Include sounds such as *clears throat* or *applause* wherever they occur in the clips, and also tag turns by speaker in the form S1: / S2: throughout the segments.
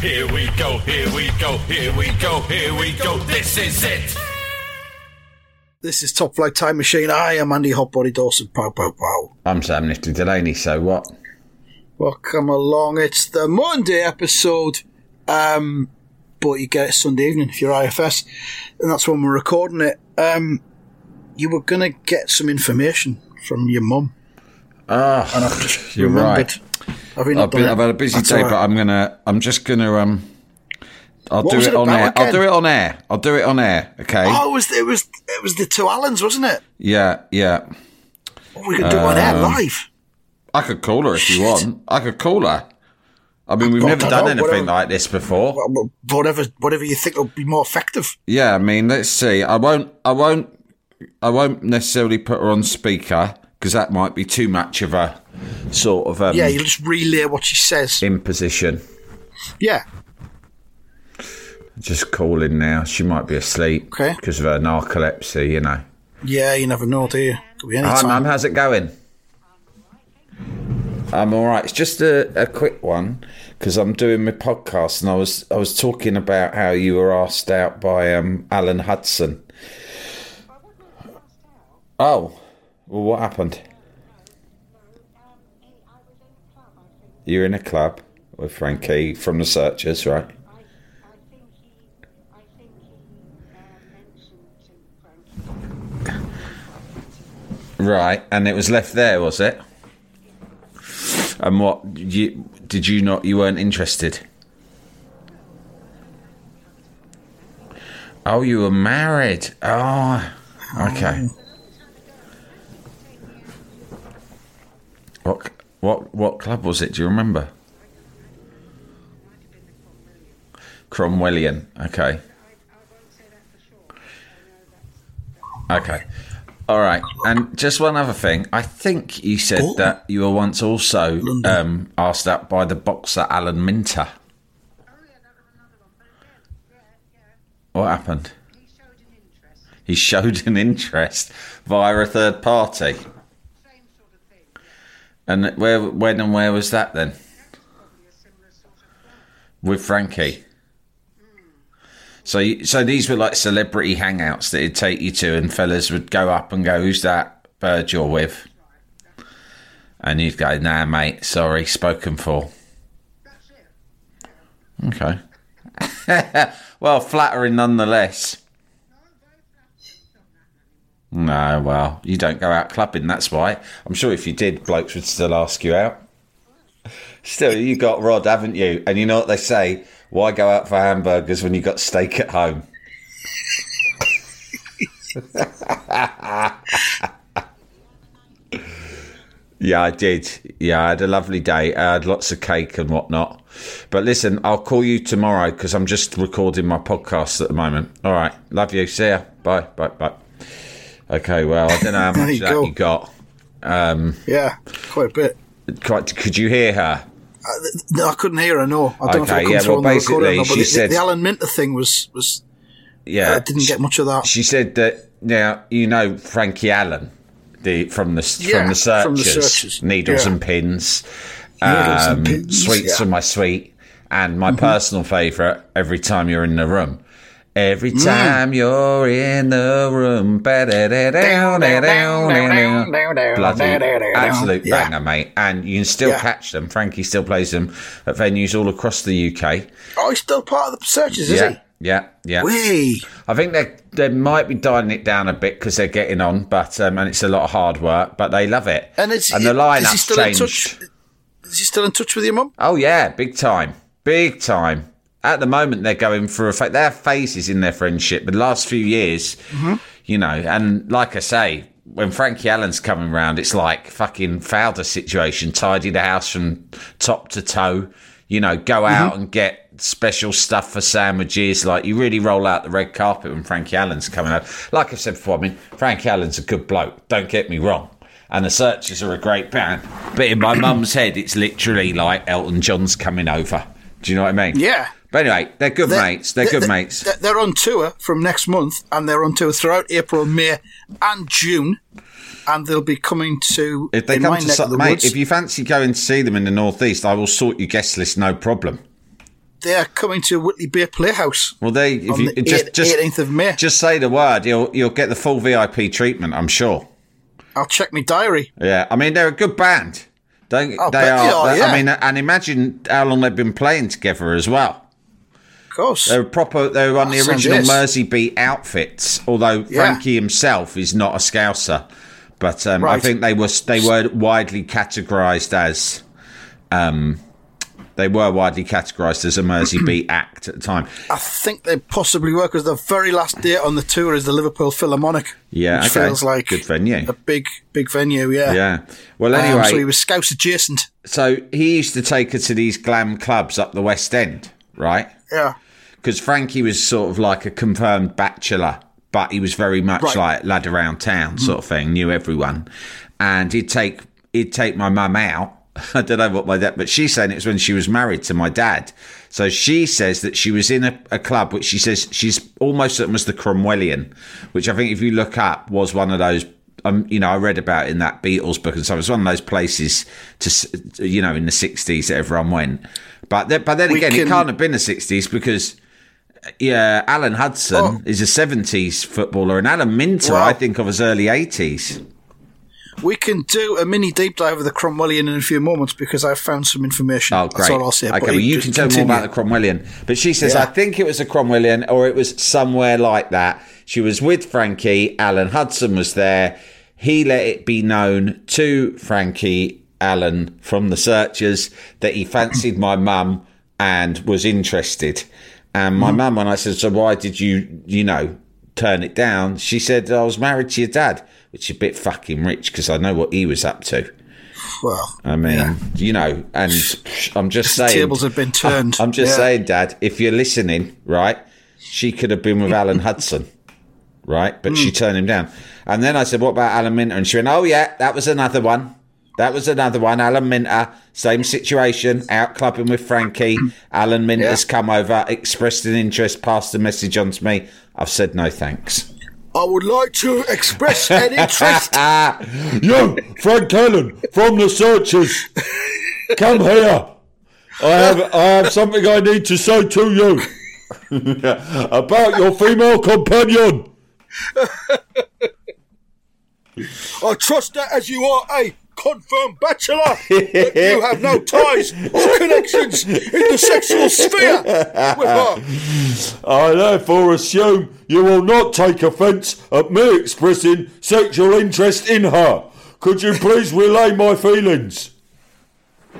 S1: Here we go, here we go, here we go, here we go. This is it.
S2: This is Top Flight Time Machine. I am Andy Hotbody Dawson. Pow, pow, pow.
S3: I'm Sam Nifty Delaney, so what?
S2: Welcome along. It's the Monday episode, um, but you get it Sunday evening if you're IFS, and that's when we're recording it. Um, you were going to get some information from your mum.
S3: Ah,
S2: And I've just
S3: you're
S2: remembered.
S3: right.
S2: Have
S3: I've, been. I've had a busy
S2: That's
S3: day,
S2: right.
S3: but I'm gonna. I'm just gonna. Um, I'll
S2: What
S3: do it,
S2: it
S3: on air. I'll do it on air. I'll do it on air. Okay.
S2: Oh, it was it was it was the two Allens, wasn't it?
S3: Yeah, yeah.
S2: We could do on air
S3: Um,
S2: live.
S3: I could call her if you want. I could call her. I mean, we've never done
S2: know,
S3: anything
S2: whatever.
S3: like this before.
S2: Whatever whatever you think will be more effective.
S3: Yeah, I mean, let's see. I won't. I won't. I won't necessarily put her on speaker because that might be too much of a sort of um,
S2: Yeah, you'll just relay what she says.
S3: imposition.
S2: Yeah.
S3: Just calling now. She might be asleep
S2: Okay.
S3: because of her narcolepsy. You know.
S2: Yeah, you never know, do you? Could be any
S3: Hi. Mum. How's it going? I'm all right. It's just a, a quick one because I'm doing my podcast and I was I was talking about how you were asked out by um, Alan Hudson. Oh, well, what happened? You're in a club with Frankie from the Searchers, right? Right, and it was left there, was it? And what you did you not? You weren't interested. Oh, you were married. Oh, okay. What what what club was it? Do you remember? Cromwellian. Okay. Okay. All right. And just one other thing. I think you said
S2: Oh.
S3: that you were once also um, asked out by the boxer Alan Minter. What happened? He showed an interest via a third party. And where, when, and where was that then? With Frankie. So, so these were like celebrity hangouts that he'd take you to, and fellas would go up and go, "Who's that bird you're with?" And you'd go, "Nah, mate, sorry, spoken for." Okay. *laughs* well, flattering nonetheless. No, well, you don't go out clubbing, that's why. I'm sure if you did, blokes would still ask you out. Still, you got Rod, haven't you? And you know what they say? Why go out for hamburgers when you got steak at home? *laughs* yeah, I did. Yeah, I had a lovely day. I had lots of cake and whatnot. But listen, I'll call you tomorrow because I'm just recording my podcast at the moment. All right. Love you. See ya. Bye. Bye. Bye. Okay, well, I don't know how *laughs* much
S2: you
S3: of that
S2: go.
S3: you got.
S2: Yeah, quite a bit.
S3: Quite, could you hear her?
S2: No, I couldn't hear her. No, I don't know if
S3: Okay,
S2: it comes
S3: yeah,
S2: through
S3: well,
S2: on the recording or not, but
S3: she
S2: the,
S3: said-
S2: the Alan Minter thing was was
S3: Yeah.
S2: I didn't get much of that.
S3: She said that now you know Frankie Allen, the from the
S2: Yeah,
S3: from the searchers,
S2: from the Searchers,
S3: needles
S2: yeah.
S3: and pins,
S2: Needles and
S3: um,
S2: Pins,
S3: sweets
S2: yeah. Mm-hmm.
S3: for my sweet, and my personal favourite. Every time you're in the room. Every
S2: Mm.
S3: time you're in the room, bloody absolute
S2: Yeah.
S3: banger, mate. And you can still
S2: Yeah.
S3: catch them. Frankie still plays them at venues all across the UK.
S2: Oh, he's still part of the Searchers, is
S3: yeah, yeah, yeah.
S2: he? Wee.
S3: I think they they might be dialing it down a bit because they're getting on, but um, and it's a lot of hard work, but they love it.
S2: And it's
S3: the
S2: is he
S3: lineup's
S2: still in
S3: changed.
S2: touch? Is he still in touch with your mum?
S3: Oh yeah, big time, big time. At the moment, they're going through a fa- they have phases in their friendship. But the last few years,
S2: Mm-hmm.
S3: you know, and like I say, when Frankie Allen's coming round, it's like fucking Fowler situation. Tidy the house from top to toe. You know, go out and get special stuff for sandwiches. Like you really roll out the red carpet when Frankie Allen's coming out. Like I've said before, I mean Frankie Allen's a good bloke. Don't get me wrong. And the Searchers are a great band, but in my mum's head, it's literally like Elton John's coming over. Do you know what I mean?
S2: Yeah.
S3: But anyway, they're good mates. They're, good mates.
S2: They're, they're on tour from next month, and they're on tour throughout April, May, and June. And they'll be coming to
S3: If they come to Su-
S2: the
S3: mate,
S2: woods.
S3: if you fancy going to see them in the northeast, I will sort your guest list, no problem.
S2: they are coming to Whitley Bay Playhouse
S3: Well, they if
S2: on
S3: you
S2: the
S3: just
S2: eight-
S3: just
S2: 18th of May.
S3: just say the word, you'll you'll get the full VIP treatment. I'm sure.
S2: I'll check my diary.
S3: Yeah, I mean they're a good band. Don't oh,
S2: I'll
S3: they are?
S2: they are,
S3: I mean, and imagine how long they've been playing together as well.
S2: Of course.
S3: They're proper. They were on the
S2: That
S3: original
S2: yes.
S3: Mersey Beat outfits. Although
S2: Yeah.
S3: Frankie himself is not a Scouser, but um, I think they were they were widely categorised as. Um, they were widely categorised as a Mersey *clears throat* Beat act at the time.
S2: I think they possibly were because the very last date on the tour is the Liverpool Philharmonic.
S3: Yeah,
S2: which
S3: okay.
S2: feels like
S3: Good venue.
S2: a big, big venue. Yeah.
S3: Yeah. Well,
S2: Um,
S3: anyway,
S2: so he was Scouse adjacent.
S3: so he used to take her to these glam clubs up the West End, right?
S2: Yeah.
S3: Because Frankie was sort of like a confirmed bachelor, but he was very much
S2: Right.
S3: like lad around town sort of thing, knew everyone, and he'd take he'd take my mum out. *laughs* I don't know what my dad, but she's saying it was when she was married to my dad. So she says that she was in a, a club which she says she's almost certain was the Cromwellian, which I think if you look up was one of those. Um, you know, I read about in that Beatles book and stuff. It was one of those places to, you know, in the '60s that everyone went. But then, but then
S2: We
S3: again, it can't have been the '60s because yeah, Alan Hudson
S2: Oh.
S3: is a 70s footballer, and Alan Minter,
S2: Wow.
S3: I think of as early 80s.
S2: We can do a mini deep dive of the Cromwellian in a few moments because I've found some information.
S3: Oh, great.
S2: That's all I'll say.
S3: Okay, well, you can tell
S2: continue.
S3: more about the Cromwellian. But she says,
S2: Yeah.
S3: I think it was a Cromwellian or it was somewhere like that. She was with Frankie. Alan Hudson was there. He let it be known to Frankie Allen from the searchers that he fancied my mum and was interested. And my mum, when I said, So why did you, you know, turn it down? She said, I was married to your dad, which is a bit fucking rich because I know what he was up to.
S2: Well,
S3: I mean, you know, and I'm just saying.
S2: tables have been *laughs* turned.
S3: I'm just
S2: Yeah.
S3: saying, Dad, if you're listening, right, she could have been with Alan Hudson, right? But
S2: Hmm.
S3: she turned him down. And then I said, What about Alan Minter? And she went, Oh, yeah, that was another one. That was another one. Alan Minter, same situation, out clubbing with Frankie. *clears throat* Alan Minter's come over, expressed an interest, passed the message on to me. I've said no thanks.
S2: I would like to express an interest. *laughs*
S3: Yo, Frank Allen from the Searchers, come here. I have I have something I need to say to you *laughs* about your female companion. *laughs*
S2: I trust that as you are a confirmed bachelor, *laughs* that you have no ties or *laughs* connections in the sexual sphere with her.
S3: I therefore assume you will not take offence at me expressing sexual interest in her. Could you please relay my feelings?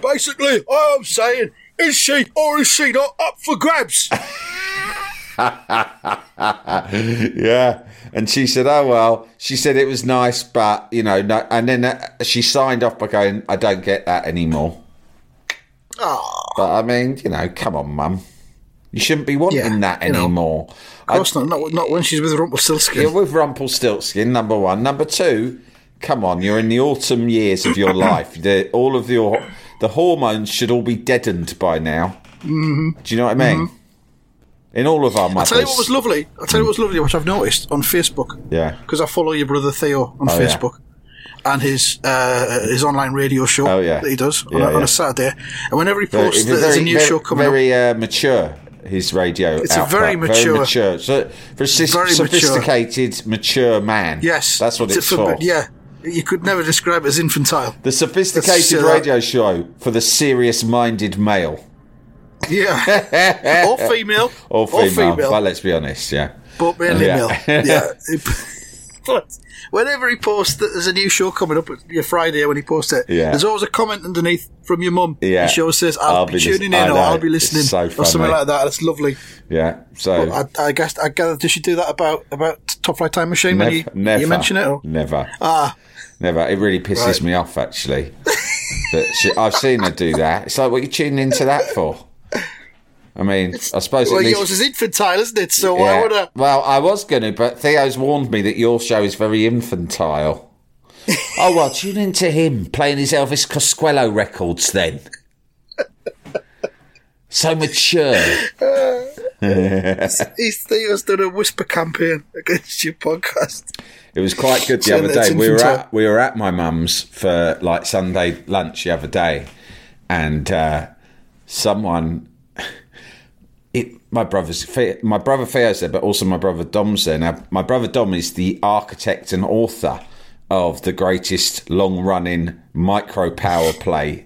S2: Basically, I am saying, is she or is she not up for grabs? *laughs* *laughs*
S3: Yeah. And she said, "Oh well." She said it was nice, but you know, no. And then uh, she signed off by going, "I don't get that anymore."
S2: Oh,
S3: But I mean, you know, come on, mum. You shouldn't be wanting
S2: Yeah,
S3: that
S2: you know.
S3: anymore.
S2: of course not, not. Not when she's with Rumpelstiltskin.
S3: You're with Rumpelstiltskin, number one. Number two, come on, you're in the autumn years of your *coughs* life. The, all of your the hormones should all be deadened by now. Mm-hmm. Do you know what I mean? In all of our
S2: minds.
S3: I'll
S2: tell you what was lovely. I'll tell you what was lovely, which I've noticed on Facebook.
S3: Yeah.
S2: Because I follow your brother Theo on
S3: Oh, yeah.
S2: Facebook. And his uh, his online radio show
S3: Oh, yeah.
S2: that he does on,
S3: Yeah,
S2: a, on a Saturday. And whenever he posts
S3: it's
S2: that there's a
S3: very-
S2: new
S3: very-
S2: show coming
S3: Very uh, mature. His radio.
S2: It's a very mature-
S3: Very mature. So for a
S2: Very mature.
S3: sophisticated, mature. man.
S2: yes,
S3: that's what it's,
S2: for.
S3: for.
S2: Yeah, you could never describe it as infantile.
S3: The sophisticated
S2: uh,
S3: radio show for the serious-minded male.
S2: Yeah, *laughs* or female,
S3: Or female, but let's be honest, yeah.
S2: but mainly
S3: Yeah.
S2: male. *laughs* Yeah. but *laughs* whenever he posts that there's a new show coming up, your Friday when he posts it,
S3: Yeah.
S2: there's always a comment underneath from your mum.
S3: Yeah.
S2: The show says, "I'll,
S3: I'll
S2: be,
S3: be
S2: tuning
S3: listen- I
S2: in," or "I'll be listening,"
S3: so
S2: or something like that. That's lovely.
S3: Yeah. So
S2: I, I guess I gather did she do that about about Top Flight Time Machine when you,
S3: never,
S2: you mention it? Or?
S3: Never.
S2: Ah,
S3: Never. It really pisses
S2: Right.
S3: me off, actually. that she, I've seen her do that. It's like, what are you tuning into that for? I mean, I suppose
S2: well,
S3: least.
S2: yours is infantile, isn't it? So why would I?
S3: Well, I was going to, but Theo's warned me that your show is very infantile. *laughs* oh, well, tune into him playing his Elvis Costello records then. so mature. *laughs*
S2: He's Theo's done a whisper campaign against your podcast.
S3: It was quite good the
S2: So
S3: other day. We were at we were at my mum's for like Sunday lunch the other day, and uh, someone, it my brother's my brother Theo's there, but also my brother Dom's there. Now my brother Dom is the architect and author of the greatest long running micro power play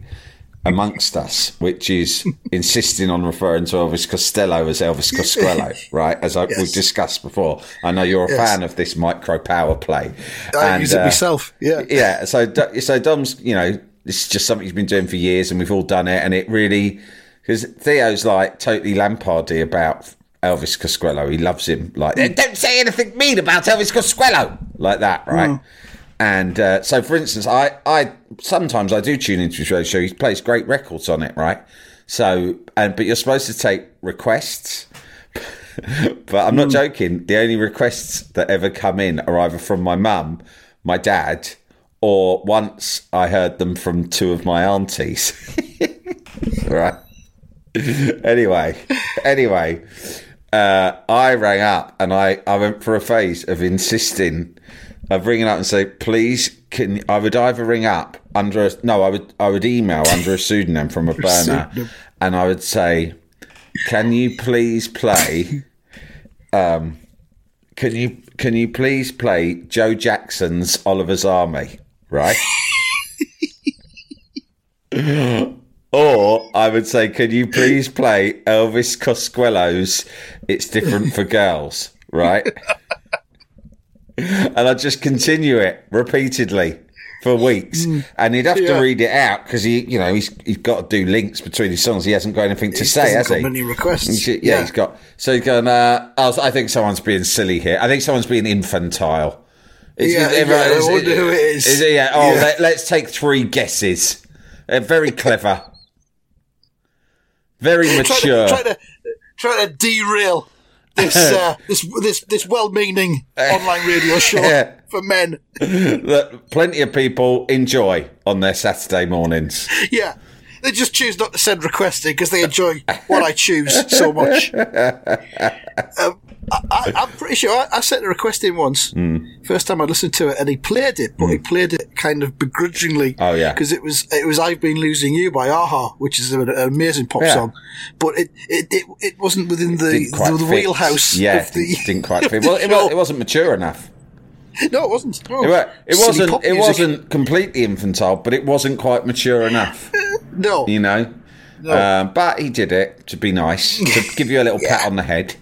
S3: amongst us, which is *laughs* insisting on referring to Elvis Costello as Elvis Costello, *laughs* right? As I, we've discussed before. I know you're a
S2: Yes.
S3: fan of this micro power play.
S2: I
S3: And,
S2: use it
S3: uh,
S2: myself. Yeah.
S3: Yeah, so so Dom's, you know, this is just something he's been doing for years, and we've all done it, and it really because Theo's like totally Lampardy about Elvis Costello. He loves him. Like, mm. don't say anything mean about Elvis Costello, like that, right? Mm. And uh, so, for instance, I, I sometimes I do tune into his radio show. He plays great records on it, right? So, and but you're supposed to take requests. *laughs* but I'm not mm. joking. The only requests that ever come in are either from my mum, my dad, or once I heard them from two of my aunties. *laughs* right. *laughs* anyway, anyway, uh, I rang up and I, I went for a phase of insisting of ringing up and say, please, can I would either ring up under a, no, I would I would email under a pseudonym from a *laughs* burner, and I would say, can you please play, um, can you can you please play Joe Jackson's Oliver's Army, right? *laughs* Or I would say, can you please play Elvis Costello's It's Different for Girls, right? and I'd just continue it repeatedly for weeks. And he'd have
S2: Yeah.
S3: to read it out because he, you know, he's, he's got to do links between his songs. He hasn't got anything to
S2: He
S3: say,
S2: got
S3: he?
S2: many requests.
S3: Yeah,
S2: Yeah.
S3: he's got. So he's going, uh, I, was, I think someone's being silly here. I think someone's being infantile. It's-
S2: Yeah,
S3: it's-
S2: yeah, I
S3: it's-
S2: wonder who it is.
S3: is it- yeah, oh,
S2: Yeah.
S3: Let, let's take three guesses. Uh, very clever. Very
S2: Trying
S3: mature.
S2: to, trying to trying to derail this *laughs* uh, this this this well-meaning online radio *laughs* show
S3: Yeah.
S2: for men.
S3: that plenty of people enjoy on their Saturday mornings.
S2: Yeah. They just choose not to send requesting because they enjoy what I choose so much. *laughs* um, I, I'm pretty sure I, I sent a request in once.
S3: Hmm.
S2: First time I listened to it, and he played it, but he played it kind of begrudgingly.
S3: Oh, yeah.
S2: because it was it was "I've Been Losing You" by a-ha, which is an, an amazing pop
S3: Yeah.
S2: song, but it, it it it wasn't within the the, the wheelhouse.
S3: Yeah,
S2: of the,
S3: didn't, didn't quite fit. Well, it, *laughs* was, it wasn't mature enough. *laughs*
S2: no, it wasn't. No.
S3: It, it wasn't. It wasn't completely infantile, but it wasn't quite mature enough. *laughs*
S2: No,
S3: You know. Um, but he did it to be nice, to *laughs* give you a little pat on the head.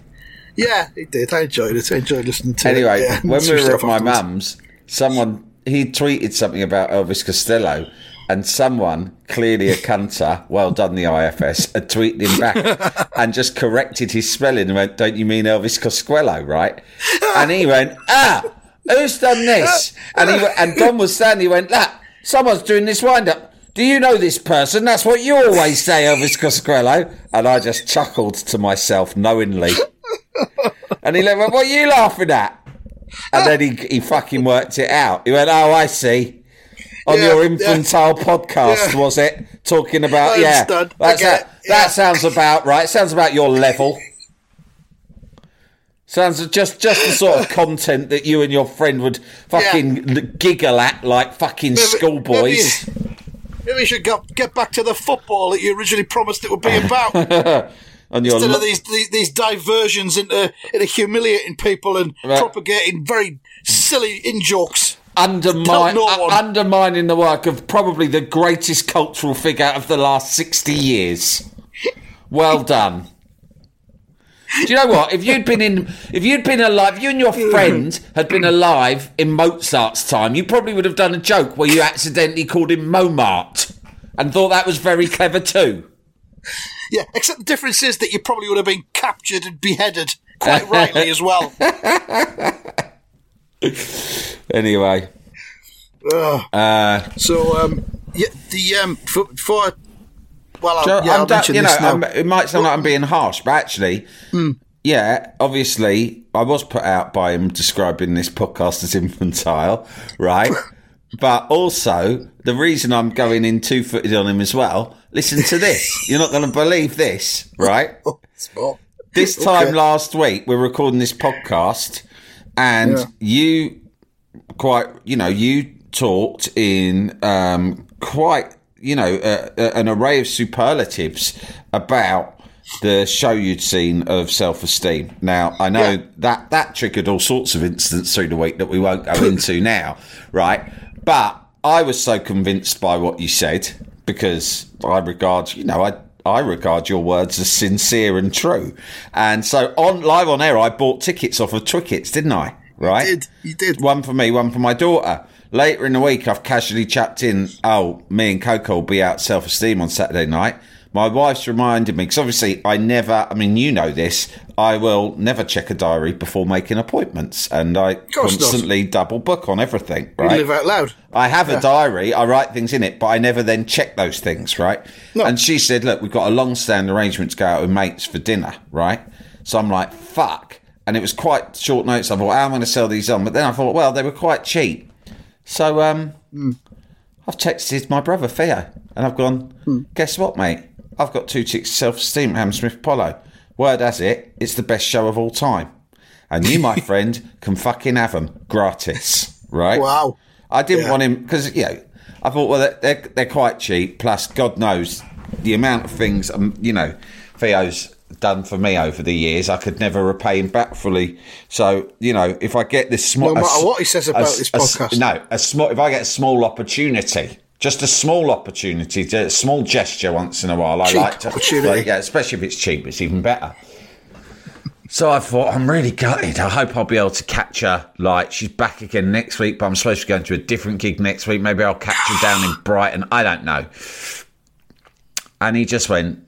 S2: yeah, it did. I enjoyed it. I enjoyed listening to
S3: Anyway,
S2: it. Yeah,
S3: when we were at my mum's, someone he tweeted something about Elvis Costello, and someone clearly a cunter, well done the IFS, had tweeted him back and just corrected his spelling and went, "Don't you mean Elvis Costello, right?" And he went, "Ah, who's done this?" And he and Dom was standing. He went, that someone's doing this wind up." Do you know this person? That's what you always say, Elvis Costello. And I just chuckled to myself knowingly. And he went, What are you laughing at? And then he, he fucking worked it out. He went, Oh, I see. On
S2: Yeah,
S3: your
S2: yeah.
S3: infantile podcast,
S2: Yeah.
S3: was it? Talking about,
S2: I
S3: yeah.
S2: understand.
S3: That's
S2: get
S3: that, that sounds about right. Sounds about your level. Sounds just just the sort of *laughs* content that you and your friend would fucking l- giggle at like fucking
S2: Maybe-
S3: schoolboys.
S2: Maybe, maybe you should go, get back to the football that you originally promised it would be about. *laughs* Instead
S3: lo-
S2: of these, these these diversions into into humiliating people and
S3: Right.
S2: propagating very silly in jokes.
S3: undermine,
S2: no
S3: uh, undermining the work of probably the greatest cultural figure of the last 60 years. Well done. Do you know what? If you'd been in, if you'd been alive, if you and your friend had been alive in Mozart's time, you probably would have done a joke where you accidentally called him Momart and thought that was very clever too.
S2: Yeah, except the difference is that you probably would have been captured and beheaded quite rightly as well. *laughs*
S3: Anyway, uh,
S2: so um, yeah, the um, for, for well,
S3: So
S2: yeah,
S3: I'm da- you know. I'm- it might sound like I'm being harsh, but actually, yeah, obviously, I was put out by him describing this podcast as *laughs* infantile, right? *laughs* but also, the reason I'm going in two footed on him as well. Listen to this. *laughs* You're not going to believe this, right?
S2: Oh,
S3: This time
S2: Okay.
S3: last week, we're recording this podcast, and
S2: Yeah.
S3: you quite, you know, you talked in um, quite, you know, uh, an array of superlatives about the show you'd seen of Self Esteem. Now, I know
S2: Yeah.
S3: that that triggered all sorts of incidents through the week that we won't go *clears throat* into now, right? But I was so convinced by what you said because I regard, you know, I. I regard your words as sincere and true, and so on live on air, I bought tickets off of Twickets, didn't I? Right?
S2: did you did?
S3: One for me, one for my daughter. Later in the week, I've casually chucked in, oh, me and Coco will be out self esteem on Saturday night. My wife's reminded me, because obviously I never, I mean, you know this, I will never check a diary before making appointments. And I
S2: course not.
S3: constantly double book on everything,
S2: You live out loud.
S3: I have
S2: Yeah.
S3: a diary, I write things in it, but I never then check those things, right?
S2: No.
S3: And she said, Look, we've got a long standing arrangement to go out with mates for dinner, right? So I'm like, Fuck. And it was quite short notice. I thought, How am I going to sell these on? But then I thought, Well, they were quite cheap. So um, I've texted my brother Theo and I've gone, Guess what, mate? I've got two tickets to self esteem Hammersmith Apollo. Word has it, it's the best show of all time. And you, my *laughs* friend, can fucking have them gratis, right?
S2: Wow.
S3: I didn't
S2: Yeah.
S3: want him because you know I thought well they're, they're they're quite cheap. Plus, God knows the amount of things um, you know Theo's done for me over the years. I could never repay him back fully. So you know if I get this small,
S2: No matter what he says about this podcast.
S3: no, a small if I get a small opportunity. Just a small opportunity, a small gesture once in a while. I like to, *laughs* like, yeah, especially if it's cheap, it's even better. So I thought, I'm really gutted. I hope I'll be able to catch her. Like, she's back again next week, but I'm supposed to be going to a different gig next week. Maybe I'll catch her down in Brighton. I don't know. And he just went,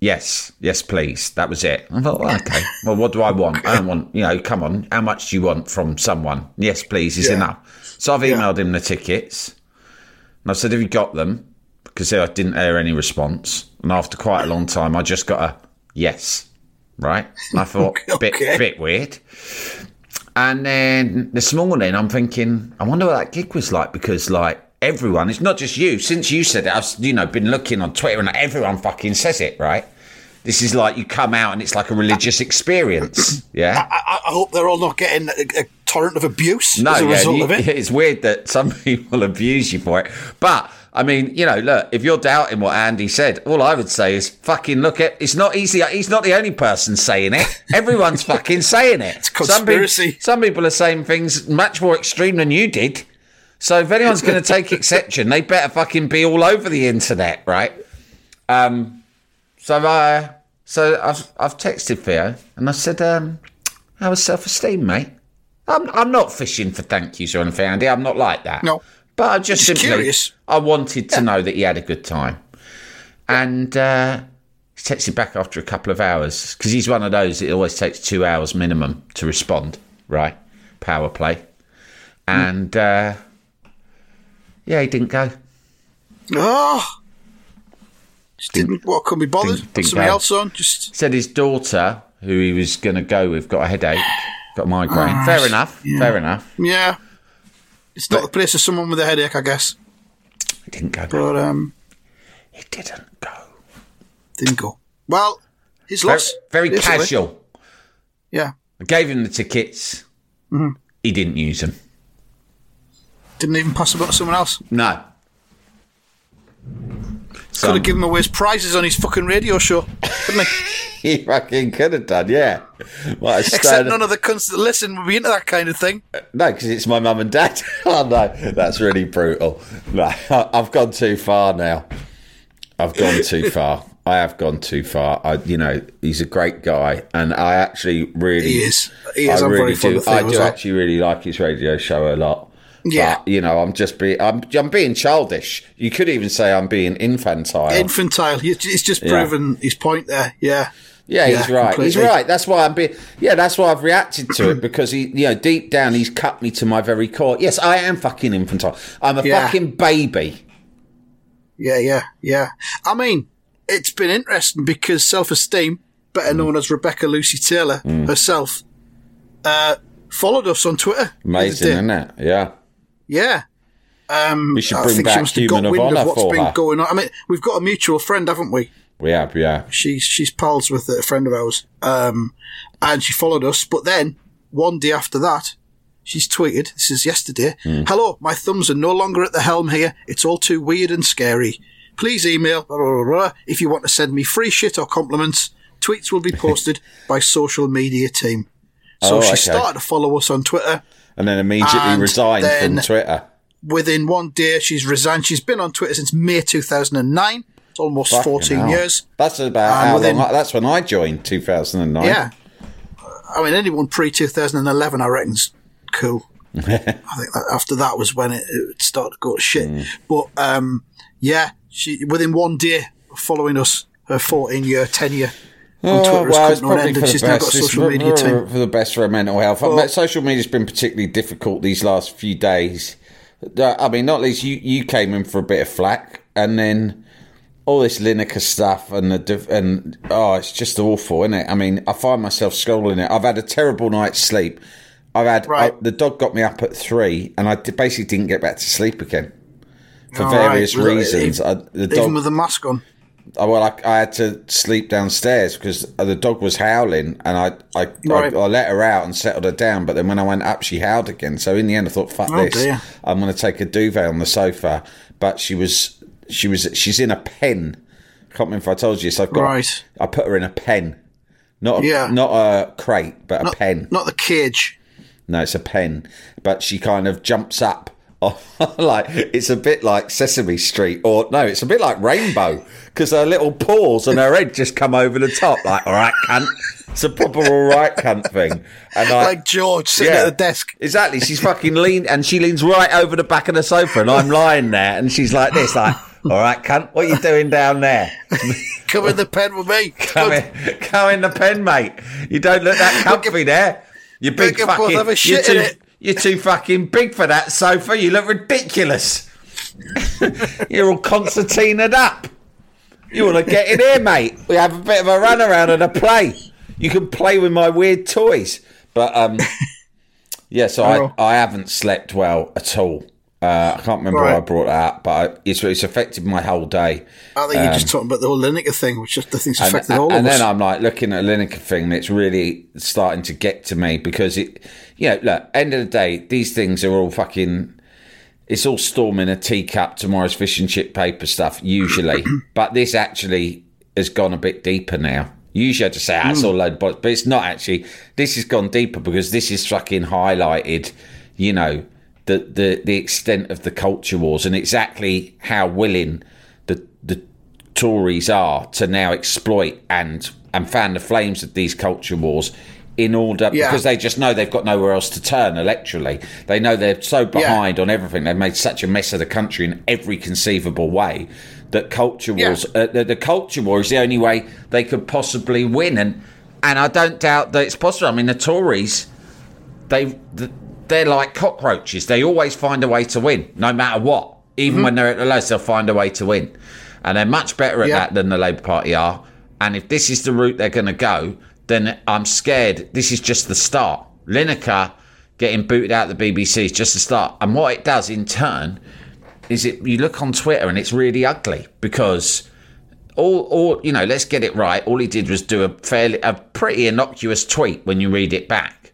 S3: Yes, yes, please. That was it. I thought, well, okay. *laughs* Well, what do I want? I don't want, you know, come on. How much do you want from someone? Yes, please, is
S2: Yeah.
S3: enough. So I've emailed him the tickets. And I said, Have you got them? Because I didn't hear any response. And after quite a long time, I just got a yes. Right? And I *laughs* thought, bit, bit weird. And then this morning, I'm thinking, I wonder what that gig was like because, like, everyone, it's not just you. Since you said it, I've, you know, been looking on Twitter and everyone fucking says it, right? This is like you come out and it's like a religious experience. Yeah.
S2: I, I hope they're all not getting a, a torrent of abuse
S3: No,
S2: as a
S3: yeah,
S2: result
S3: you-
S2: of it. *laughs*
S3: it's weird that some *laughs* people abuse you for it. But I mean, you know, look, if you're doubting what Andy said, all I would say is fucking look at. It's not easy. He's not the only person saying it. Everyone's *laughs* fucking saying it. It's
S2: conspiracy.
S3: Some, peop- some people are saying things much more extreme than you did. So if anyone's going to take exception, they better fucking be all over the internet, right? Um, so I, so I've I've texted Theo and I said, um, "How was self-esteem, mate?" I'm I'm not fishing for thank yous or anything, Andy. I'm not like that.
S2: No.
S3: but I just, simply
S2: curious.
S3: I wanted to know that he had a good time, and uh, he texted back after a couple of hours because he's one of those. It always takes two hours minimum to respond, right? Power play, and uh, yeah, he didn't go.
S2: Oh. Just didn't, what, couldn't be bothered?
S3: Didn't-
S2: Put
S3: didn't
S2: something
S3: go.
S2: else on? Just,
S3: said his daughter, who he was going to go with, got a headache, got a migraine.
S2: Ah,
S3: fair enough. Fair enough.
S2: yeah. It's not the place for someone with a headache, I guess.
S3: He didn't go.
S2: But, um,
S3: He didn't go.
S2: didn't go. Well, his
S3: Very,
S2: loss.
S3: very casual.
S2: Yeah.
S3: I gave him the tickets.
S2: Mm-hmm.
S3: He didn't use them.
S2: Didn't even pass them on to someone else.
S3: No.
S2: Could
S3: Some,
S2: have given away his prizes on his fucking radio show, couldn't he? *laughs*
S3: he fucking could have done, yeah. Might
S2: Except none of the cunts that listen would be into that kind of thing.
S3: Uh, no, because it's my mum and dad. *laughs* oh no, that's really brutal. No, *laughs* I've gone too far now. I've gone too far. I have gone too far. I, you know, he's a great guy, and I actually really,
S2: He is. He is.
S3: I
S2: I'm
S3: really do. I do
S2: well.
S3: actually really like his radio show a lot.
S2: Yeah.
S3: But, you know, I'm just being, I'm, I'm being childish. You could even say I'm being infantile.
S2: Infantile. He's just
S3: Yeah.
S2: proven his point there. Yeah.
S3: Yeah, he's
S2: Yeah,
S3: right. He's right. That's why I'm being. Yeah, that's why I've reacted to it because he, you know, deep down he's cut me to my very core. Yes, I am fucking infantile. I'm a
S2: Yeah.
S3: fucking baby.
S2: Yeah, yeah, yeah. I mean, it's been interesting because self-esteem, better known as Rebecca Lucy Taylor
S3: Mm.
S2: herself, uh, followed us on Twitter.
S3: Amazing, isn't it? Yeah.
S2: Yeah. Um,
S3: We should
S2: I
S3: bring back Human
S2: got
S3: of
S2: of what's
S3: for
S2: been
S3: her.
S2: going on. I mean, we've got a mutual friend, haven't we?
S3: We have, yeah.
S2: She's she's pals with a friend of ours, um, and she followed us. But then one day after that, she's tweeted. This is yesterday.
S3: Hmm.
S2: Hello, my thumbs are no longer at the helm here. It's all too weird and scary. Please email blah, blah, blah, if you want to send me free shit or compliments. Tweets will be *laughs* posted by social media team. So
S3: Oh,
S2: she
S3: okay.
S2: started to follow us on Twitter.
S3: And then immediately
S2: And
S3: resigned
S2: then-
S3: from Twitter.
S2: Within one day, she's resigned. She's been on Twitter since May 2009. It's almost
S3: Fucking
S2: 14
S3: hell.
S2: years.
S3: That's about
S2: And
S3: how
S2: within-
S3: long. I, that's when I joined, 2009.
S2: Yeah. I mean, anyone pre 2011, I reckon's cool. *laughs* I think that after that was when it, it started to go to shit.
S3: Mm.
S2: But um, yeah, she within one day following us, her 14 year tenure on
S3: Oh,
S2: Twitter has
S3: well, it's probably for the
S2: she's now got
S3: best. It's
S2: social
S3: for,
S2: media
S3: for- for the best for her mental health.
S2: Well-
S3: But social media's been particularly difficult these last few days. Uh, I mean, not least you, you came in for a bit of flack, and then all this Lineker stuff, and the div- and oh, it's just awful, isn't it? I mean, I find myself scrolling it. I've had a terrible night's sleep. I've had
S2: Right.
S3: I- the dog got me up at three, and I basically didn't get back to sleep again for
S2: All right.
S3: various
S2: Was it-
S3: reasons. I, the
S2: Even
S3: dog
S2: with the mask on.
S3: Well, I, I had to sleep downstairs because the dog was howling, and I I,
S2: Right.
S3: I I let her out and settled her down. But then when I went up, she howled again. So in the end, I thought, "Fuck
S2: Oh,
S3: this!
S2: dear.
S3: I'm going to take a duvet on the sofa." But she was she was she's in a pen. I can't remember if I told you. So I've got
S2: Right.
S3: I put her in a pen, not a,
S2: Yeah.
S3: not a crate, but a pen.
S2: not the cage.
S3: No, it's a pen. But she kind of jumps up. *laughs* like it's a bit like Sesame Street, or no, it's a bit like Rainbow because her little paws and her head just come over the top. Like, all right, cunt. It's a proper all right cunt thing. And I,
S2: Like George sitting at the desk.
S3: Exactly. She's fucking lean, and she leans right over the back of the sofa, and I'm lying there, and she's like this, like, all right, cunt, what you doing down there? *laughs*
S2: Come in the pen with me. *laughs*
S3: Come in, come in the pen, mate. You don't look that comfy there. You big fucking.
S2: have a
S3: You're
S2: shit
S3: too,
S2: in it.
S3: You're too fucking big for that sofa. You look ridiculous. *laughs* you're all concertinaed up. You want to get in here, mate? We have a bit of a run around and a play. You can play with my weird toys. But um, *laughs* yeah, so. I, I haven't slept well at all. Uh, I can't remember why I brought that up, but I, it's, it's affected my whole day.
S2: I think you're just talking about the whole Lineker thing, which just the thing's affected
S3: and,
S2: all
S3: and
S2: of us.
S3: then I'm like looking at a Lineker thing, and it's really starting to get to me because it, you know, look, end of the day, these things are all fucking. It's all storming a teacup tomorrow's fish and chip paper stuff, usually. *clears throat* but this actually has gone a bit deeper now. Usually I just say, ah, it's all load of bollocks, but it's not actually. This has gone deeper because this is fucking highlighted, you know, the, the, the extent of the culture wars and exactly how willing the, the Tories are to now exploit and and fan the flames of these culture wars in order
S2: Yeah.
S3: because they just know they've got nowhere else to turn electorally. They know they're so behind on everything. They've made such a mess of the country in every conceivable way that culture
S2: Yeah.
S3: wars, uh, the, the culture war is the only way they could possibly win. And and I don't doubt that it's possible. I mean, the Tories, they they're like cockroaches. They always find a way to win, no matter what. Even
S2: Mm-hmm.
S3: when they're at the lowest, they'll find a way to win, and they're much better at
S2: Yeah.
S3: that than the Labour Party are. And if this is the route they're going to go, then I'm scared. This is just the start. Lineker getting booted out of the BBC is just the start. And what it does in turn is it you look on Twitter and it's really ugly because all all you know, let's get it right. All he did was do a fairly a pretty innocuous tweet when you read it back.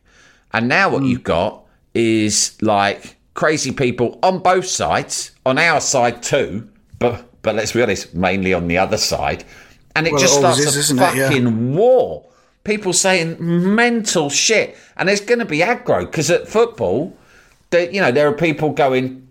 S3: And now what you've got is like crazy people on both sides, on our side too, but but let's be honest, mainly on the other side. And it
S2: Well,
S3: just
S2: it
S3: starts
S2: is,
S3: a
S2: it? Yeah.
S3: fucking war. People saying mental shit, and there's going to be aggro because at football, there, you know, there are people going.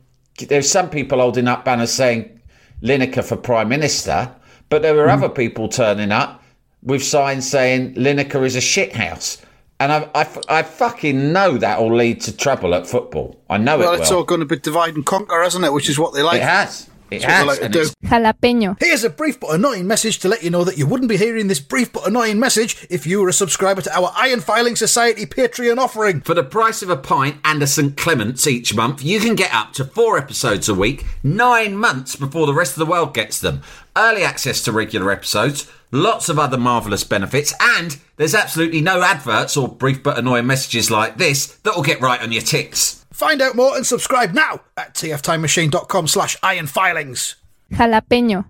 S3: There's some people holding up banners saying Lineker for prime minister, but there were mm. other people turning up with signs saying Lineker is a shithouse. And I, I, I fucking know that will lead to trouble at football. I know it
S2: well,
S3: it
S2: it's all going to be divide and conquer, hasn't it? Which is what they like.
S3: It has. It has.
S2: like to do.
S4: Jalapeño.
S5: Here's a brief but annoying message to let you know that you wouldn't be hearing this brief but annoying message if you were a subscriber to our Iron Filing Society Patreon offering.
S3: For the price of a pint and a St. Clement's each month, you can get up to four episodes a week, nine months before the rest of the world gets them. Early access to regular episodes, lots of other marvellous benefits, and there's absolutely no adverts or brief but annoying messages like this that'll get right on your tits.
S5: Find out more and subscribe now at tftimemachine.com slash ironfilings.
S4: Jalapeño.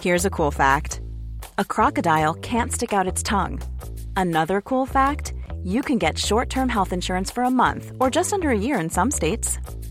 S6: Here's a cool fact a crocodile can't stick out its tongue. Another cool fact you can get short term health insurance for a month or just under a year in some states.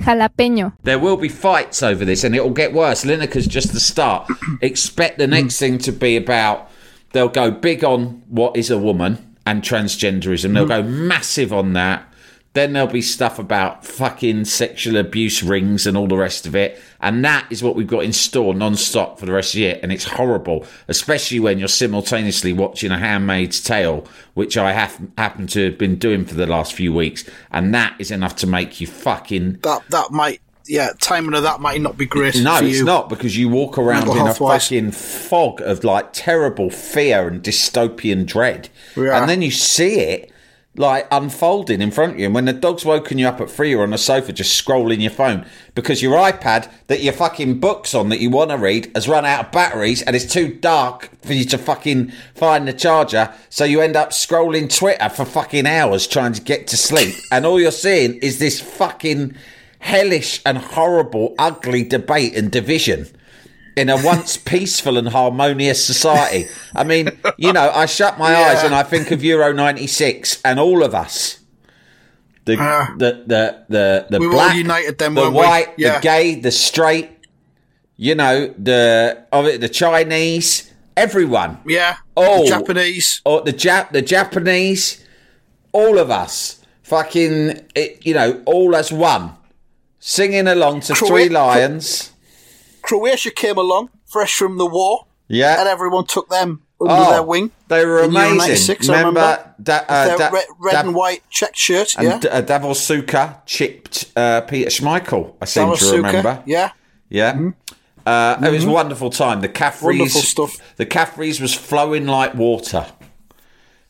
S4: Jalapeño.
S3: There will be fights over this, and it'll get worse. Lineker's just the start. Expect the next hmm. thing to be about. They'll go big on what is a woman and transgenderism. They'll hmm. go massive on that. Then there'll be stuff about fucking sexual abuse rings and all the rest of it. And that is what we've got in store non-stop for the rest of the year. And it's horrible, especially when you're simultaneously watching A Handmaid's Tale, which I have happen to have been doing for the last few weeks. And that is enough to make you fucking
S2: That that might, yeah, timing of that might not be great.
S3: no, it's
S2: you.
S3: not because you walk around
S2: Mental
S3: in a fucking fog of like terrible fear and dystopian dread,
S2: Yeah.
S3: and then you see it like unfolding in front of you. And when the dog's woken you up at three, you're on the sofa just scrolling your phone because your iPad that your fucking books on that you want to read has run out of batteries and it's too dark for you to fucking find the charger. So you end up scrolling Twitter for fucking hours trying to get to sleep, *laughs* and all you're seeing is this fucking hellish and horrible, ugly debate and division in a once *laughs* peaceful and harmonious society. I mean, you know, I shut my eyes and I think of Euro '96 and all of us. The
S2: Ah.
S3: the the the the
S2: We
S3: black,
S2: united then,
S3: the white,
S2: Yeah.
S3: the gay, the straight. You know, the of it, the Chinese, everyone.
S2: Yeah.
S3: Oh.
S2: The Japanese.
S3: or the Jap, the Japanese, all of us, fucking, it, you know, all as one, singing along to Three Lions.
S2: Croatia came along, fresh from the war,
S3: Yeah,
S2: and everyone took them under
S3: Oh,
S2: their wing.
S3: They were amazing.
S2: 96, I
S3: remember,
S2: remember.
S3: da, uh,
S2: Their
S3: da-
S2: red, red
S3: da-
S2: and white checked shirt,
S3: and
S2: yeah.
S3: D- uh, Suker chipped uh, Peter Schmeichel. I seem to
S2: Davor Suker,
S3: remember.
S2: Yeah.
S3: Yeah. Uh, It was a wonderful time. The Caffreys. The Caffreys was flowing like water.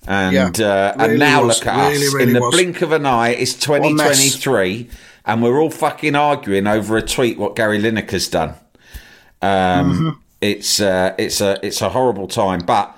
S3: And
S2: Yeah,
S3: uh, and now
S2: was.
S3: look at
S2: Really,
S3: us.
S2: really
S3: In the
S2: was.
S3: blink of an eye, it's 2023, and we're all fucking arguing over a tweet what Gary Lineker's done. Um,
S2: Mm-hmm.
S3: It's uh, it's a it's a horrible time, but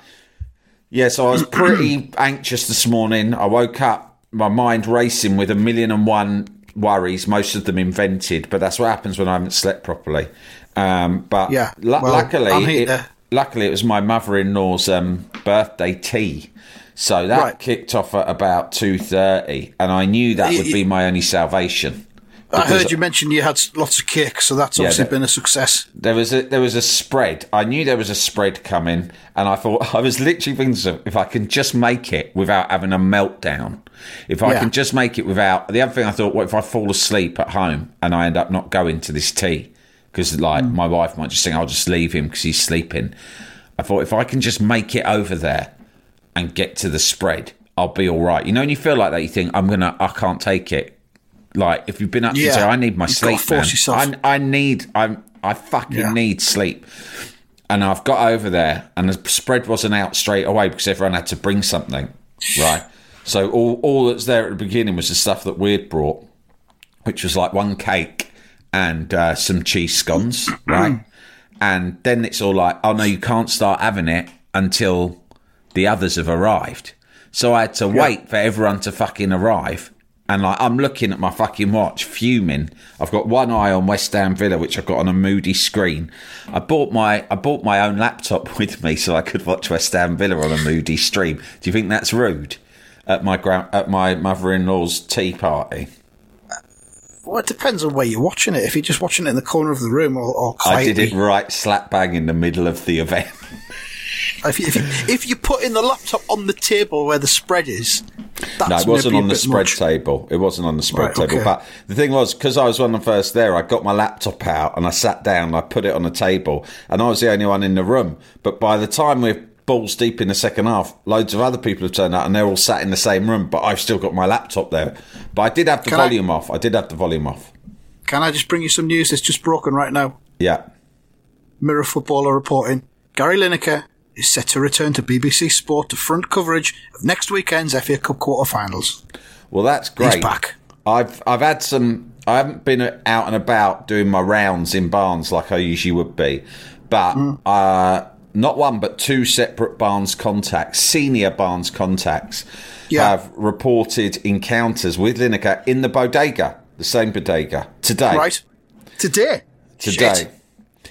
S3: yeah. So I was pretty *clears throat* anxious this morning. I woke up, my mind racing with a million and one worries, most of them invented. But that's what happens when I haven't slept properly. Um, but
S2: Yeah,
S3: lu-
S2: well,
S3: luckily, it, luckily it was my mother-in-law's um, birthday tea. So that
S2: Right.
S3: kicked off at about two thirty, and I knew that would be my only salvation.
S2: I heard you mention you had lots of cake, so that's
S3: Yeah,
S2: obviously been a success.
S3: There was a there was a spread. I knew there was a spread coming, and I thought *laughs* I was literally thinking, if I can just make it without having a meltdown, if I
S2: Yeah.
S3: can just make it without the other thing, I thought, what if I fall asleep at home and I end up not going to this tea because like
S2: Mm.
S3: my wife might just think I'll just leave him because he's sleeping. I thought if I can just make it over there and get to the spread, I'll be all right. You know, when you feel like that, you think I'm gonna, I can't take it. Like if you've been up
S2: Yeah.
S3: since I need my
S2: You've
S3: sleep,
S2: force
S3: man.
S2: yourself.
S3: I, I need, I'm, I fucking
S2: Yeah.
S3: need sleep. And I've got over there, and the spread wasn't out straight away because everyone had to bring something, right? So all all that's there at the beginning was the stuff that we'd brought, which was like one cake and uh, some cheese scones, *clears throat* right? And then it's all like, oh no, you can't start having it until the others have arrived. So I had to wait for everyone to fucking arrive. And like I'm looking at my fucking watch, fuming. I've got one eye on West Ham Villa, which I've got on a moody screen. I bought my I bought my own laptop *laughs* with me so I could watch West Ham Villa on a moody stream. Do you think that's rude? At my gra- at my mother-in-law's tea party.
S2: Well, it depends on where you're watching it. If you're just watching it in the corner of the room or, or
S3: I did it right slap bang in the middle of the event.
S2: If you, if, you, if you put in the laptop on the table where the spread is,
S3: no, it wasn't on the spread
S2: much.
S3: table. It wasn't on the spread
S2: Right,
S3: table.
S2: okay.
S3: But the thing was, because I was one of the first there, I got my laptop out and I sat down. I put it on the table, and I was the only one in the room. But by the time we're balls deep in the second half, loads of other people have turned out, and they're all sat in the same room. But I've still got my laptop there. But I did have the
S2: Can I-
S3: volume off. I did have the volume off.
S2: Can I just bring you some news that's just broken right now?
S3: Yeah.
S2: Mirror Footballer reporting Gary Lineker is set to return to BBC Sport to front coverage of next weekend's FA Cup quarter-finals.
S3: Well, that's great.
S2: He's back.
S3: I've I've had some. I haven't been out and about doing my rounds in Barnes like I usually would be, but
S2: Mm.
S3: uh, not one but two separate Barnes contacts, senior Barnes contacts,
S2: Yeah.
S3: have reported encounters with Lineker in the bodega, the same bodega today.
S2: Right? Today.
S3: Today.
S2: Shit.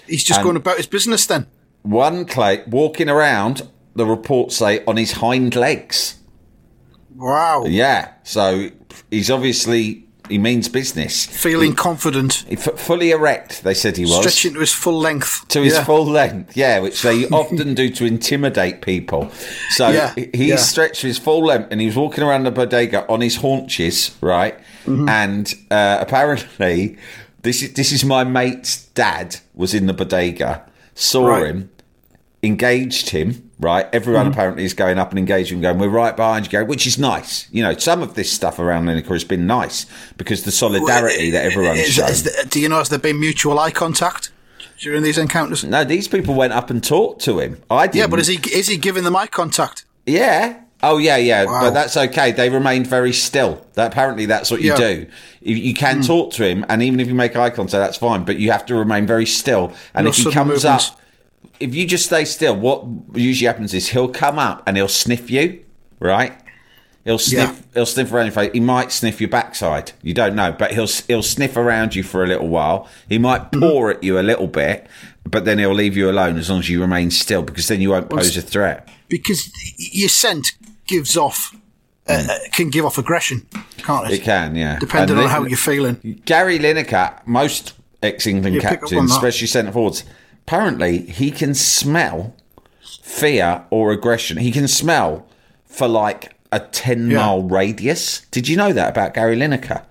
S2: He's just
S3: And-
S2: going about his business then.
S3: One clay walking around. The reports say on his hind legs.
S2: Wow.
S3: Yeah, so he's obviously he means business.
S2: Feeling confident.
S3: He f- fully erect, they said he was.
S2: Stretching to his full length.
S3: to his
S2: Yeah.
S3: full length, yeah, which they *laughs* often do to intimidate people. So
S2: Yeah,
S3: he he
S2: yeah.
S3: stretched to his full length and he was walking around the bodega on his haunches, right?
S2: Mm-hmm.
S3: And uh, apparently, this is this is my mate's dad was in the bodega, saw
S2: Right.
S3: him, engaged him, right? Everyone
S2: Mm-hmm.
S3: apparently is going up and engaging, going, we're right behind you, going, which is nice. You know, some of this stuff around Lineker has been nice because the solidarity that everyone's
S2: Is-
S3: shown.
S2: is do you know has there been mutual eye contact during these encounters?
S3: no, these people went up and talked to him. I did.
S2: Yeah, but is he is he giving them eye contact?
S3: Yeah. Oh yeah, yeah,
S2: Wow.
S3: but that's okay. They remained very still. That apparently that's what you
S2: Yeah.
S3: do. You, you can talk to him, and even if you make eye contact, that's fine. But you have to remain very still. And
S2: No
S3: if he comes
S2: movements.
S3: up, if you just stay still, what usually happens is he'll come up and he'll sniff you, right? He'll sniff.
S2: Yeah.
S3: He'll sniff around your face. He might sniff your backside. You don't know, but he'll he'll sniff around you for a little while. He might
S2: Mm-hmm.
S3: paw at you a little bit, but then he'll leave you alone as long as you remain still, because then you won't pose a threat.
S2: Because your scent gives off uh, uh, can give off aggression, can't it?
S3: It can, yeah.
S2: Depending on how you're feeling.
S3: Gary Lineker, most ex-England
S2: You pick up on
S3: captains, especially centre forwards, apparently he can smell fear or aggression. He can smell for like a ten
S2: Yeah.
S3: mile radius. Did you know that about Gary Lineker?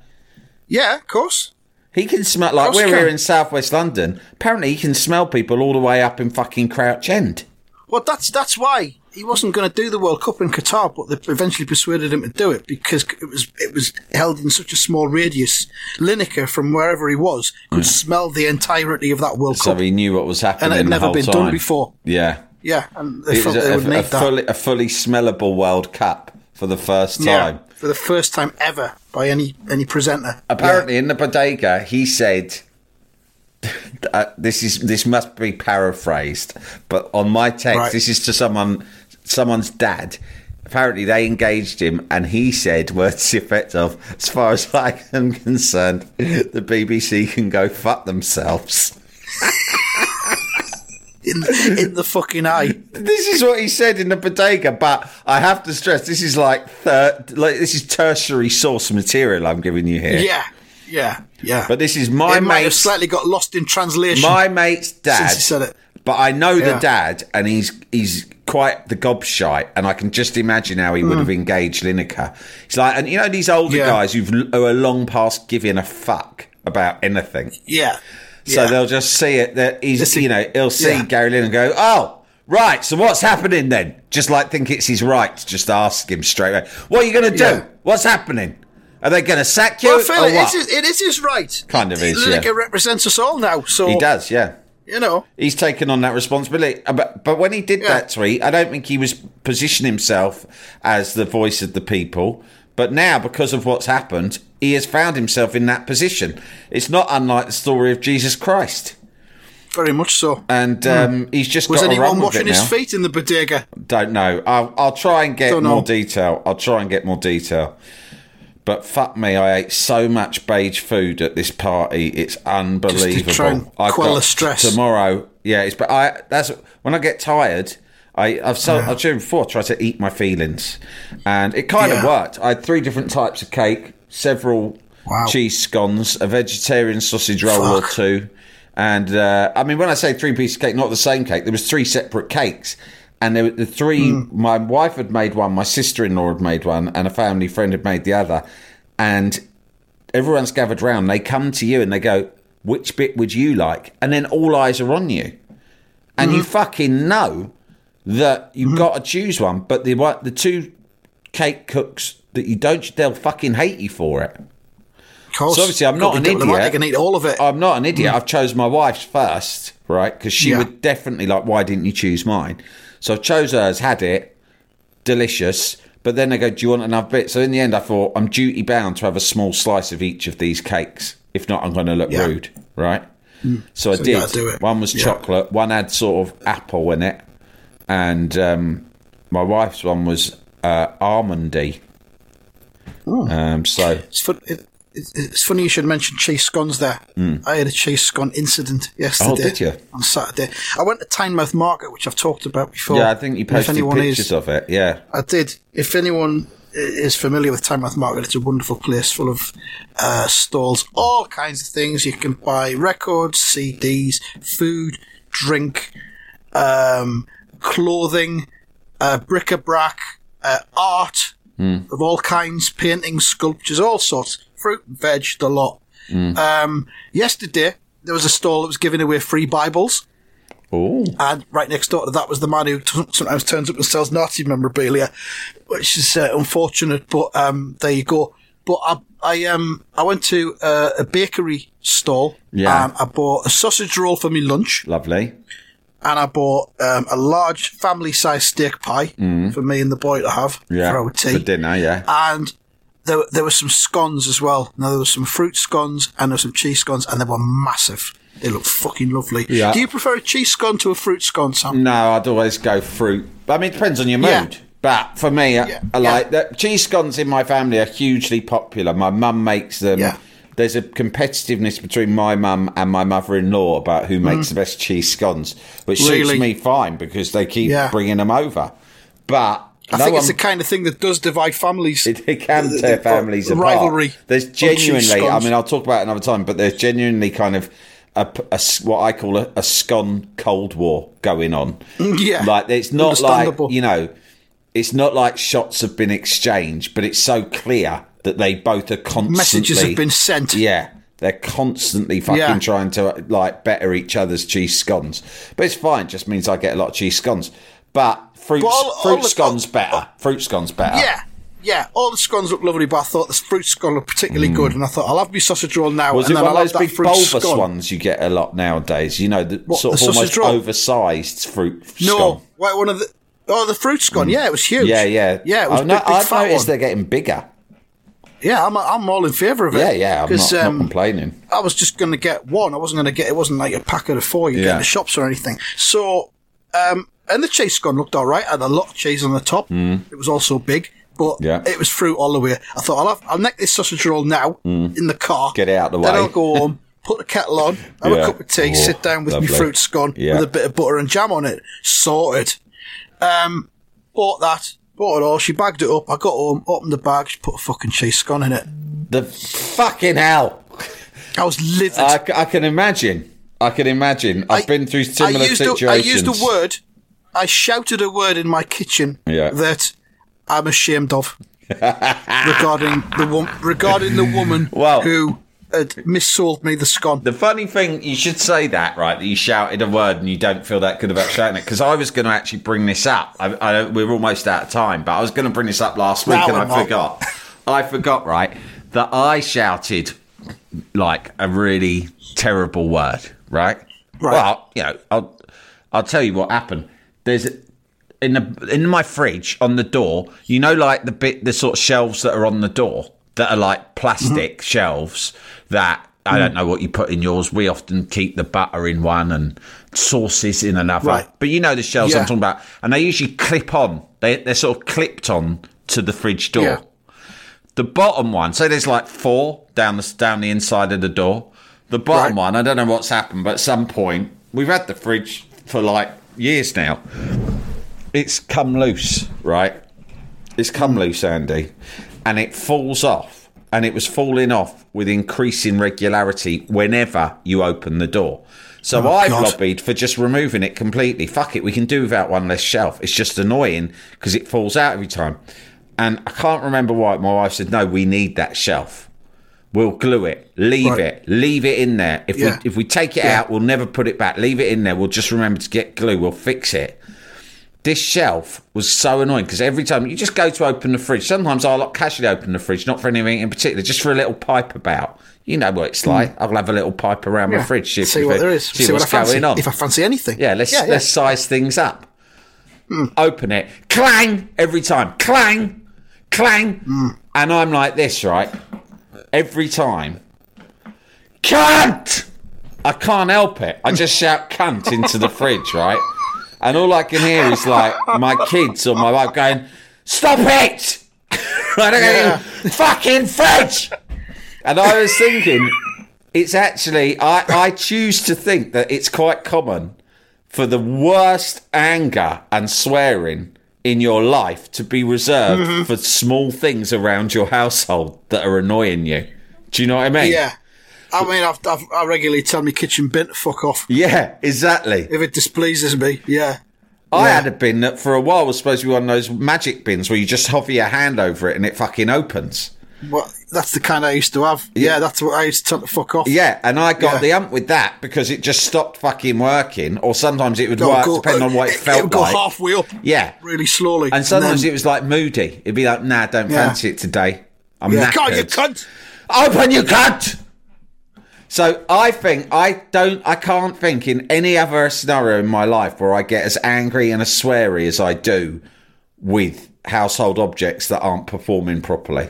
S2: Yeah, of course.
S3: He can smell like we're here in southwest London. Apparently, he can smell people all the way up in fucking Crouch End.
S2: Well, that's that's why he wasn't going to do the World Cup in Qatar, but they eventually persuaded him to do it because it was it was held in such a small radius. Lineker, from wherever he was, could smell the entirety of that World
S3: So
S2: Cup, So
S3: he knew what was happening.
S2: and it had never been
S3: time.
S2: done before.
S3: Yeah,
S2: Yeah, and they
S3: it was
S2: felt they
S3: a,
S2: would
S3: a,
S2: need
S3: a
S2: that.
S3: fully, a fully smellable World Cup for the first
S2: yeah,
S3: time.
S2: for the first time ever by any any presenter.
S3: Apparently, in the bodega, he said, *laughs* uh, "This is this must be paraphrased, but on my text,
S2: Right.
S3: this is to someone, someone's dad." Apparently, they engaged him, and he said, "Words to the effect of, as far as I am concerned, the BBC can go fuck themselves."
S2: in in the fucking eye.
S3: This is what he said in the bodega, but I have to stress, this is like third, like this is tertiary source material I'm giving you here.
S2: Yeah, yeah, yeah.
S3: But this is my
S2: it have slightly got lost in translation.
S3: my mate's dad.
S2: Said it.
S3: But I know the dad, and he's he's quite the gobshite, and I can just imagine how he would have engaged Lineker. He's like, and you know these older
S2: Mm. Yeah.
S3: guys who've who are long past giving a fuck about anything.
S2: yeah.
S3: So
S2: yeah.
S3: they'll just see it that he's, you know, he'll see
S2: yeah.
S3: Gary Lineker and go, oh. Right, so what's happening then? Just like think it's his right to just ask him straight away. What are you going to do?
S2: Yeah.
S3: What's happening? Are they going to sack you?
S2: Well, Phil,
S3: or
S2: it
S3: what?
S2: is, it is his right.
S3: Kind of is,
S2: Lineker
S3: yeah.
S2: represents us all now, so
S3: He does, yeah.
S2: You know,
S3: He's taken on that responsibility. Uh, But, but when he did
S2: Yeah.
S3: that tweet, I don't think he was positioning himself as the voice of the people. But now, because of what's happened, he has found himself in that position. It's not unlike the story of Jesus Christ.
S2: very much so.
S3: and um, he's just
S2: Was anyone washing his feet in the bodega?
S3: Don't know. I'll, I'll try and get more detail. I'll try and get more detail. But fuck me, I ate so much beige food at this party. It's unbelievable.
S2: try and
S3: I
S2: quell
S3: got
S2: the stress.
S3: tomorrow. Yeah, it's but I that's when I get tired. I, I've so I've said before. Try to eat my feelings, and it kind of worked. I had three different types of cake, several
S2: Wow.
S3: cheese scones, a vegetarian sausage roll or two, and uh, I mean when I say three pieces of cake, not the same cake. There was three separate cakes, and there were the three.
S2: Hmm.
S3: My wife had made one, my sister-in-law had made one, and a family friend had made the other, and everyone's gathered round. They come to you and they go, "Which bit would you like?" And then all eyes are on you, and
S2: Hmm.
S3: you fucking know that you've got to choose one. But the what the two cake cooks that you don't, they'll fucking hate you for it.
S2: Course.
S3: So obviously, I'm not an
S2: idiot. diplomatic
S3: idiot.
S2: and eat all of it.
S3: I'm not an idiot. I've chose my wife's first, right? Because she
S2: Yeah.
S3: would definitely like. Why didn't you choose mine? So I chose hers, had it, delicious. But then they go, "Do you want another bit?" So in the end, I thought I'm duty bound to have a small slice of each of these cakes. If not, I'm going to look
S2: Yeah.
S3: rude, right? So I
S2: So you
S3: did. One was
S2: Yeah.
S3: chocolate. One had sort of apple in it, and um, my wife's one was uh, almondy. Um, so
S2: It's, fun, it, it's, funny you should mention Chase scones there. I had a Chase scone incident yesterday.
S3: Hmm. Oh, did you?
S2: On Saturday. I went to Tynemouth Market, which I've talked about before.
S3: yeah, I think you posted pictures
S2: is,
S3: of it. Yeah,
S2: I did. If anyone is familiar with Tynemouth Market, it's a wonderful place full of uh, stalls, all kinds of things. You can buy records, CDs, food, drink, um, clothing, uh, bric-a-brac, uh, art of all kinds, paintings, sculptures, all sorts, fruit and veg, the lot. Um, yesterday, there was a stall that was giving away free Bibles.
S3: oh,
S2: And right next door to that was the man who t- sometimes turns up and sells Nazi memorabilia, which is uh, unfortunate. But um, there you go. But I, I um, I went to uh, a bakery stall.
S3: Yeah.
S2: And I bought a sausage roll for my lunch,
S3: lovely.
S2: and I bought um, a large family-sized steak pie for me and the boy to have
S3: Mm. Yeah,
S2: for our tea.
S3: for dinner. Yeah.
S2: And there, there were some scones as well. Now there were some fruit scones and there were some cheese scones, and they were massive. They looked fucking lovely.
S3: Yeah.
S2: Do you prefer a cheese scone to a fruit scone, Sam?
S3: No, I'd always go fruit. I mean, it depends on your mood.
S2: Yeah.
S3: But for me, I-
S2: Yeah,
S3: I like that. Cheese scones in my family are hugely popular. My mum makes them.
S2: Yeah.
S3: There's a competitiveness between my mum and my mother-in-law about who makes the best cheese scones, which suits
S2: Mm.
S3: Me fine because they keep bringing them over. But
S2: I
S3: no
S2: think it's the kind of thing that does divide families.
S3: It, it can
S2: The-
S3: tear
S2: the-
S3: families
S2: the
S3: apart.
S2: rivalry
S3: There's genuinely, I mean, I'll talk about it another time, but there's genuinely kind of a, a what I call a, a scone cold war going on.
S2: Mm, yeah.
S3: like it's not like you know, it's not like shots have been exchanged, but it's so clear that they both are constantly
S2: Messages have been sent.
S3: Yeah. They're constantly fucking
S2: Yeah.
S3: trying to like better each other's cheese scones, but it's fine. Just means I get a lot of cheese scones. But fruit
S2: But all- all
S3: fruit
S2: the-
S3: scones better. Fruit scones better.
S2: Yeah, yeah. All the scones look lovely, but I thought this fruit scone looked particularly good, and I thought I'll have my sausage roll now.
S3: Mm. Was
S2: and
S3: it one of
S2: I'll
S3: those big bulbous
S2: scone.
S3: ones you get a lot nowadays? You know, the
S2: What,
S3: sort
S2: the
S3: of almost
S2: roll?
S3: oversized fruit
S2: No,
S3: scone.
S2: wait, one of the oh the fruit scone. Yeah, it was huge.
S3: Mm. Yeah, yeah,
S2: yeah. It was
S3: I've,
S2: a
S3: no-
S2: big, big
S3: I've noticed
S2: one.
S3: they're getting bigger.
S2: Yeah, I'm I'm all in favour of it.
S3: Yeah, yeah. I'm not, not
S2: um,
S3: complaining.
S2: I was just going to get one. I wasn't going to get. It wasn't like a packet of four you get in the shops or anything. So, um, and the cheese scone looked all right. Had a lot of cheese on the top. It was also big, but
S3: Mm. Yeah.
S2: it was fruit all the way. I thought I'll have, I'll neck this sausage roll now in the car.
S3: Mm. Get it out the
S2: Then
S3: way.
S2: I'll go home. Put the kettle on, have
S3: Yeah.
S2: a cup of tea,
S3: Oh,
S2: sit down with
S3: lovely.
S2: my fruit scone
S3: Yeah.
S2: with a bit of butter and jam on it. Sorted. Um, bought that, bought it all. She bagged it up. I got home, opened the bag, she put a fucking cheese scone in it.
S3: The fucking hell!
S2: I was livid.
S3: I can imagine. I can imagine. I've
S2: I-
S3: been through similar
S2: I used
S3: situations.
S2: A, I used a word. I shouted a word in my kitchen
S3: Yeah.
S2: that I'm ashamed of *laughs* regarding the wo- regarding the woman
S3: Well-
S2: who had missold me the scone.
S3: The funny thing, you should say that, right? That you shouted a word and you don't feel that good about shouting it. Because I was going to actually bring this up. I, I, we're almost out of time, but I was going to bring this up last week
S2: No,
S3: and I
S2: not.
S3: forgot. I forgot, right? That I shouted like a really terrible word, right?
S2: Right.
S3: Well, you know, I'll, I'll tell you what happened. There's in the in my fridge on the door, you know, like the bit, the sort of shelves that are on the door that are like plastic mm-hmm. shelves that I don't mm. know what you put in yours. We often keep the butter in one and sauces in another.
S2: Right.
S3: But you know the shells I'm talking about, and they usually clip on. They they're sort of clipped on to the fridge door.
S2: Yeah.
S3: The bottom one, so there's like four down the down the inside of the door. The bottom
S2: Right.
S3: one, I don't know what's happened, but at some point we've had the fridge for like years now. It's come loose, right? It's come loose, Andy, and it falls off, and it was falling off with increasing regularity whenever you open the door. So
S2: Oh,
S3: I've
S2: God.
S3: lobbied for just removing it completely. Fuck it, we can do without one less shelf. It's just annoying because it falls out every time. And I can't remember why. My wife said, "No, we need that shelf. We'll glue it. Leave
S2: Right.
S3: it. Leave it in there. If
S2: Yeah.
S3: we if we take it
S2: Yeah.
S3: out, we'll never put it back. Leave it in there. We'll just remember to get glue. We'll fix it." This shelf was so annoying because every time you just go to open the fridge, sometimes I'll like casually open the fridge, not for anything in particular, just for a little pipe about. You know what it's like. I'll have a little pipe around my
S2: Hmm.
S3: Fridge, see,
S2: see
S3: if
S2: what there is.
S3: see,
S2: See, what I
S3: what's
S2: fancy.
S3: going on.
S2: If I fancy anything.
S3: Yeah, let's
S2: Yeah, yeah.
S3: let's size things up. Open it, clang every time, clang, clang, and I'm like this, right? Every time, cunt. I can't help it. I just shout cunt into the fridge, right? And all I can hear is like my kids or my wife going, "Stop it!" *laughs* I don't
S2: Yeah.
S3: fucking fridge. And I was thinking, it's actually I, I choose to think that it's quite common for the worst anger and swearing in your life to be reserved
S2: Mm-hmm.
S3: for small things around your household that are annoying you. Do you know what I mean?
S2: Yeah. I mean, I've, I've, I regularly tell my kitchen bin to fuck off
S3: Yeah, exactly.
S2: if it displeases me. Yeah.
S3: I
S2: Yeah.
S3: had a bin that for a while was supposed to be one of those magic bins where you just hover your hand over it and it fucking opens.
S2: Well, that's the kind I used to have. Yeah, that's what I used to tell fuck off.
S3: Yeah, and I got
S2: Yeah.
S3: the amp with that because it just stopped fucking working, or sometimes it would work
S2: go-
S3: depending on what it,
S2: it
S3: felt
S2: would go halfway up.
S3: Yeah.
S2: Really slowly.
S3: And sometimes
S2: then-
S3: it was like moody. It'd be like, nah, don't
S2: Yeah.
S3: fancy it today. I'm
S2: Yeah.
S3: knackered.
S2: God, you cunt!
S3: Open you cunt! So I think I don't I can't think in any other scenario in my life where I get as angry and as sweary as I do with household objects that aren't performing properly.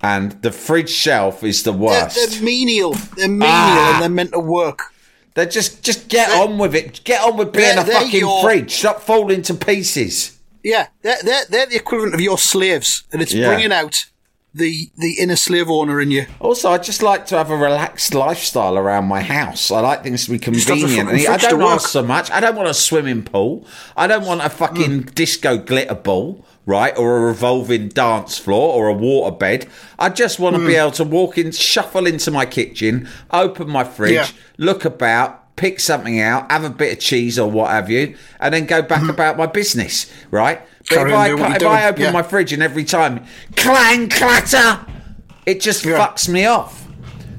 S3: And the fridge shelf is the
S2: They're,
S3: worst.
S2: they're menial. They're menial
S3: Ah.
S2: and they're meant to work.
S3: They're just just get
S2: They're-
S3: on with it. Get on with being a fucking
S2: your-
S3: fridge. Stop falling to pieces.
S2: Yeah, they're, they're, they're the equivalent of your slaves, and it's
S3: Yeah.
S2: bringing out the the inner slave owner in you.
S3: Also, I just like to have a relaxed lifestyle around my house. I like things to be convenient. I don't ask so much. I don't want a swimming pool. I don't want a fucking
S2: Mm.
S3: disco glitter ball, right? Or a revolving dance floor or a water bed. I just want to
S2: Mm.
S3: be able to walk in, shuffle into my kitchen, open my fridge,
S2: Yeah.
S3: look about, pick something out, have a bit of cheese or what have you, and then go back about my business, right? But
S2: Mm. Carry
S3: if I, if I open
S2: yeah.
S3: my fridge and every time clang clatter, it just
S2: Yeah.
S3: fucks me off.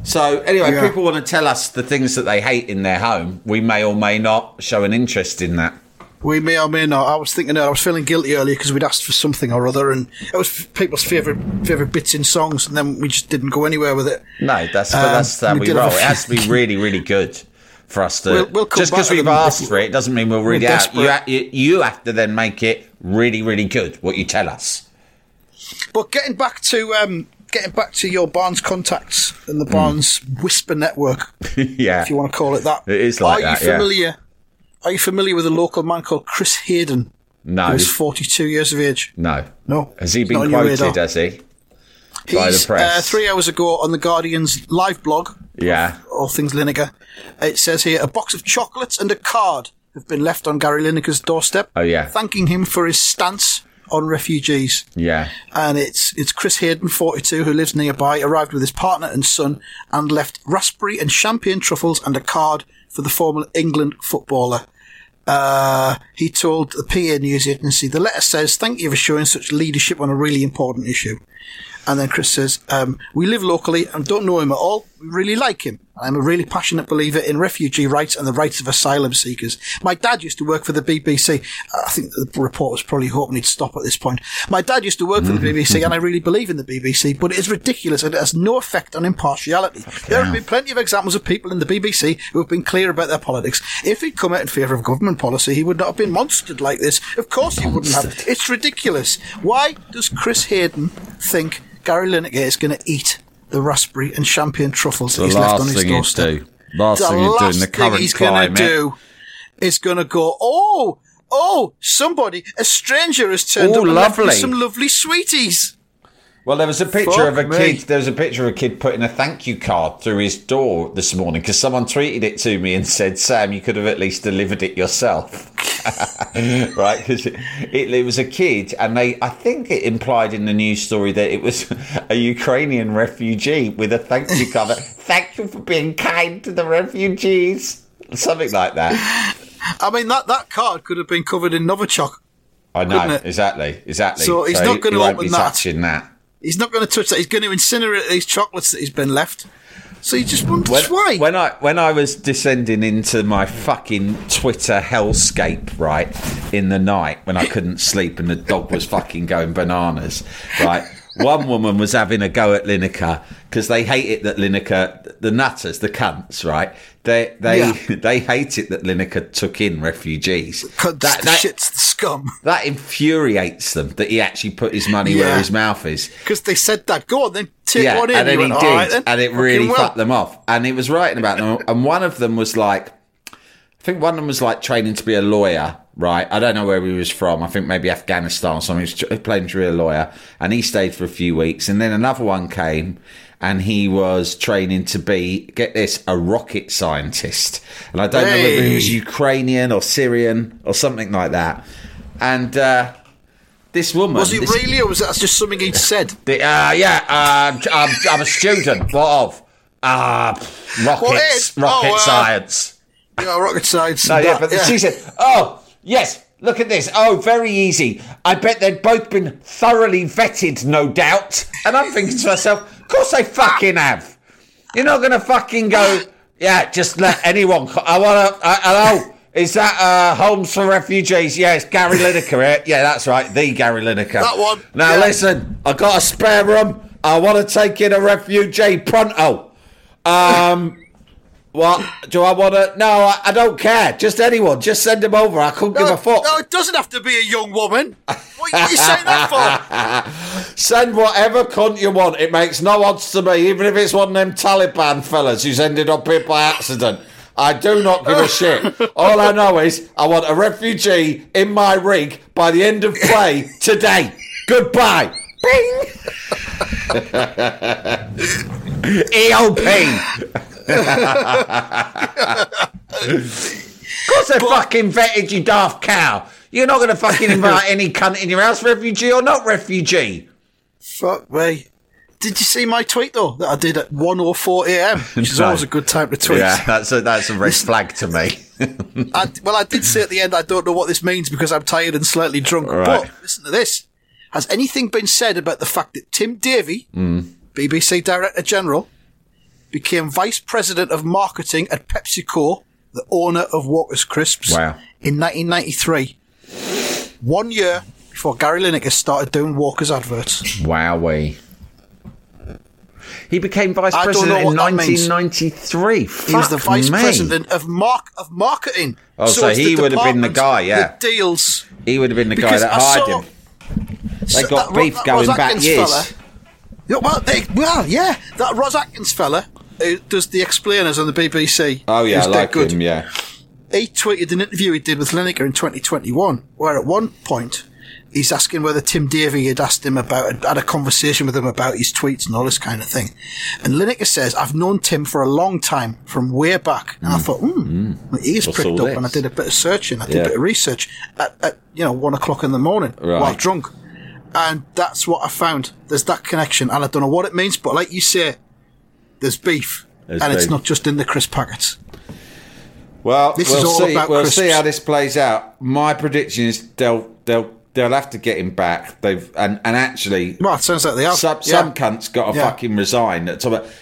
S3: So anyway,
S2: Yeah.
S3: people want to tell us the things that they hate in their home. We may or may not show an interest in that.
S2: We may or may not. I was thinking that I was feeling guilty earlier because we'd asked for something or other, and it was people's favourite favourite bits in songs, and then we just didn't go anywhere with it.
S3: No, that's
S2: Um,
S3: that's how
S2: we
S3: we roll. It has to be *laughs* really, really good for us to.
S2: We'll- we'll
S3: just because we've asked for it doesn't mean we'll read it out. You, you, you have to then make it really, really good. What you tell us.
S2: But getting back to um, getting back to your Barnes contacts and the Barnes Whisper Network, *laughs*
S3: yeah,
S2: if you want to call it that.
S3: It is like
S2: Are
S3: that,
S2: you
S3: yeah.
S2: Are you familiar with a local man called Chris Hayden?
S3: no,
S2: Who's 42 years of age.
S3: no,
S2: No.
S3: Has he been
S2: not on your
S3: quoted? Has he? By the press.
S2: uh, three hours ago on the Guardian's live blog.
S3: Yeah.
S2: All things Lineker. It says here a box of chocolates and a card have been left on Gary Lineker's doorstep.
S3: Oh, yeah.
S2: thanking him for his stance on refugees.
S3: Yeah.
S2: And it's it's Chris Hayden, 42, who lives nearby, arrived with his partner and son, and left raspberry and champagne truffles and a card for the former England footballer. Uh, he told the PA news agency, the letter says, thank you for showing such leadership on a really important issue. And then Chris says, um, we live locally and don't know him at all. We really like him. I'm a really passionate believer in refugee rights and the rights of asylum seekers. My dad used to work for the BBC. Uh, I think the report was probably hoping he'd stop at this point. My dad used to work for the mm-hmm. BBC and I mm-hmm. really believe in the BBC, but it is ridiculous and it has no effect on impartiality. There have been plenty of examples of people in the BBC who have been clear about their politics. If he'd come out in favour of government policy, he would not have been monstered like this. Of course he wouldn't have. It's ridiculous. Why does Chris Hayden think Gary Lineker is going to eat the raspberry and champagne truffles that he's left on his doorstep.
S3: do. Last
S2: the
S3: thing he'd do in the
S2: thing he's
S3: climate.
S2: gonna do is gonna go, oh, oh, somebody, a stranger has turned
S3: Oh,
S2: up and left me some lovely sweeties.
S3: Well, there was a picture
S2: Fuck
S3: of a
S2: me.
S3: kid. There was a picture of a kid putting a thank you card through his door this morning because someone tweeted it to me and said, "Sam, you could have at least delivered it yourself." *laughs* right? Because it, it, it was a kid, and they. I think it implied in the news story that it was *laughs* a Ukrainian refugee with a thank you card. *laughs* thank you for being kind to the refugees. Something like that.
S2: I mean, that, that card could have been covered in Novichok.
S3: I know exactly, exactly.
S2: So he's not
S3: he won't
S2: open that.
S3: touching that.
S2: He's not going to touch that. He's going to incinerate these chocolates that he's been left. So you just wonders
S3: when,
S2: why.
S3: when I when I was descending into my fucking Twitter hellscape, right, in the night when I couldn't sleep and the dog was fucking going bananas, right. One woman was having a go at Lineker because they hate it that Lineker, the nutters, the cunts, right? They they
S2: Yeah. *laughs*
S3: they hate it that Lineker took in refugees. That, that,
S2: shits, the scum.
S3: that infuriates them that he actually put his money where his mouth is
S2: Because they said that. Go on, then take
S3: yeah,
S2: one in.
S3: and then he
S2: went,
S3: did,
S2: "All right then,
S3: and it really
S2: well."
S3: fucked them off. And he was writing about them, and one of them was like, I think one of them was like training to be a lawyer, right? I don't know where he was from. I think maybe Afghanistan or something. He was playing to be a lawyer, and he stayed for a few weeks, and then another one came. And he was training to be, get this, a rocket scientist. And I don't know whether he was Ukrainian or Syrian or something like that. And uh, this woman.
S2: Was it
S3: this-
S2: really, or was that just something he'd said?
S3: the, uh, yeah, uh, I'm, I'm a student. What of? Uh, rockets,
S2: is?
S3: rocket
S2: Oh,
S3: science.
S2: Yeah, rocket science.
S3: No, yeah, but she said, oh, yes, look at this. Oh, very easy. I bet they'd both been thoroughly vetted, no doubt. And I'm thinking to myself, course they fucking have. You're not going to fucking go, yeah, just let anyone. co- I want to, uh, hello. Is that uh, Homes for Refugees? Yeah, it's Gary Lineker here. Yeah, that's right, the Gary Lineker.
S2: That one,
S3: Now
S2: yeah.
S3: listen, I got a spare room. I want to take in a refugee pronto. Um, what do I want to? No, I, I don't care. Just anyone. Just send them over. I couldn't give a fuck.
S2: no, it doesn't have to be a young woman. What, what are you *laughs* saying that for?
S3: Send whatever cunt you want. It makes no odds to me, even if it's one of them Taliban fellas who's ended up here by accident. I do not give a shit. All I know is I want a refugee in my rig by the end of play today. Goodbye. Bing. *laughs* EOP. Of course they fucking vetted you, daft cow. You're not going to fucking invite any cunt in your house, refugee or not refugee.
S2: Fuck me. Did you see my tweet though that I did at 1:04 a.m., *laughs* which is
S3: No.
S2: always a good time to tweet?
S3: Yeah, that's a that's a red flag to me. *laughs*
S2: I, well, I did say at the end I don't know what this means because I'm tired and slightly drunk.
S3: Right.
S2: But listen to this: Has anything been said about the fact that Tim Davie, hmm. BBC Director General, became Vice President of Marketing at PepsiCo, the owner of Walker's Crisps,
S3: Wow.
S2: in 1993, one year before Gary Lineker started doing Walker's adverts?
S3: Wowee. He became vice
S2: I
S3: president in
S2: what that means.
S3: 1993.
S2: He was the vice
S3: me.
S2: president of mark of marketing.
S3: Oh, so
S2: the
S3: he would have been the guy, yeah.
S2: deals.
S3: He would have been the guy that
S2: I
S3: hired
S2: saw-
S3: him. They got
S2: that
S3: beef
S2: that
S3: going back years.
S2: Fella, yeah, well, they, well, yeah, that Ros Atkins fella who does the explainers on the BBC.
S3: Oh yeah, I like
S2: good.
S3: him. Yeah,
S2: He tweeted an interview he did with Lineker in 2021, where at one point he's asking whether Tim Davie had asked him about, had a conversation with him about his tweets and all this kind of thing. And Lineker says, I've known Tim for a long time, from way back. And I mm. thought, hmm, mm. he is
S3: What's
S2: pricked up.
S3: this?
S2: And I did a bit of searching, I did
S3: Yeah.
S2: a bit of research at, at you know, one o'clock in the morning
S3: Right.
S2: while drunk. And that's what I found. There's that connection. And I don't know what it means, but like you say, there's beef.
S3: There's
S2: and it's not just in the crisp packets.
S3: Well,
S2: This
S3: we'll
S2: is all
S3: see.
S2: about
S3: we'll
S2: crisps.
S3: see how this plays out. My prediction is they'll they'll they'll have to get him back. They've and and actually.
S2: Well, it sounds like they have.
S3: Some,
S2: yeah.
S3: some cunts got to
S2: Yeah.
S3: fucking resign.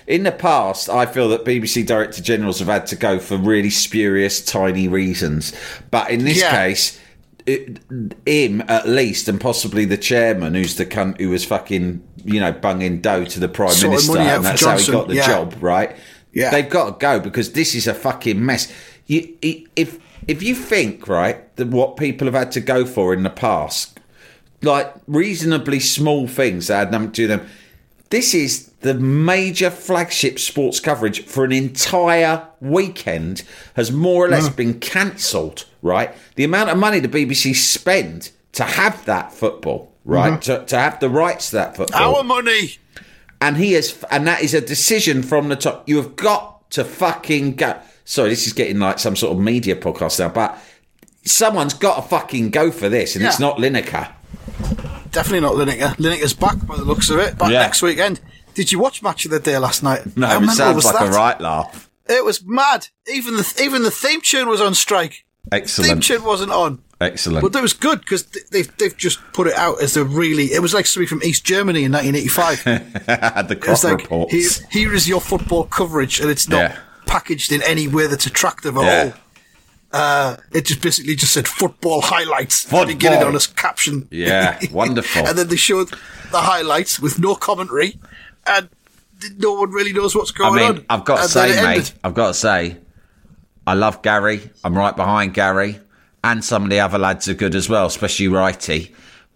S3: In the past, I feel that BBC director generals have had to go for really spurious, tiny reasons. But in this
S2: Yeah.
S3: case, it, him at least, and possibly the chairman, who's the cunt who was fucking, you know, bunging dough to the prime
S2: Sorting
S3: minister, and that's
S2: Johnson,
S3: how he got the
S2: yeah.
S3: job, right?
S2: Yeah.
S3: they've got to go because this is a fucking mess. You, if if you think right that what people have had to go for in the past, like reasonably small things that had nothing to do with them. This is the major flagship sports coverage for an entire weekend has more or less been cancelled, right? The amount of money the BBC spend to have that football, right? Mm-hmm. To, to have the rights to that football
S2: Our money.
S3: and he has, and that is a decision from the top. You have got to fucking go. Sorry, this is getting like some sort of media podcast now, but someone's got to fucking go for this, and it's not Lineker.
S2: Definitely not Lineker. Lineker's back by the looks of it. Back
S3: Yeah.
S2: next weekend. Did you watch Match of the Day last night?
S3: No, it sounds
S2: was
S3: like a right laugh.
S2: It was mad. Even the even the theme tune was on strike. Theme
S3: Excellent,
S2: tune wasn't on.
S3: excellent.
S2: But that was good because they've they've just put it out as a really. It was like somebody from East Germany in 1985. *laughs*
S3: the crop
S2: like
S3: reports.
S2: here, here is your football coverage, and it's not
S3: Yeah.
S2: packaged in any way that's attractive at
S3: Yeah.
S2: all. Uh, it just basically just said football highlights.
S3: Football.
S2: Beginning on its caption.
S3: Yeah, *laughs* wonderful.
S2: and then they showed the highlights with no commentary, and no one really knows what's
S3: I
S2: going
S3: mean,
S2: on.
S3: I've got to
S2: And
S3: say, mate,
S2: ended.
S3: I've got to say, I love Gary. I'm right behind Gary, and some of the other lads are good as well, especially Righty.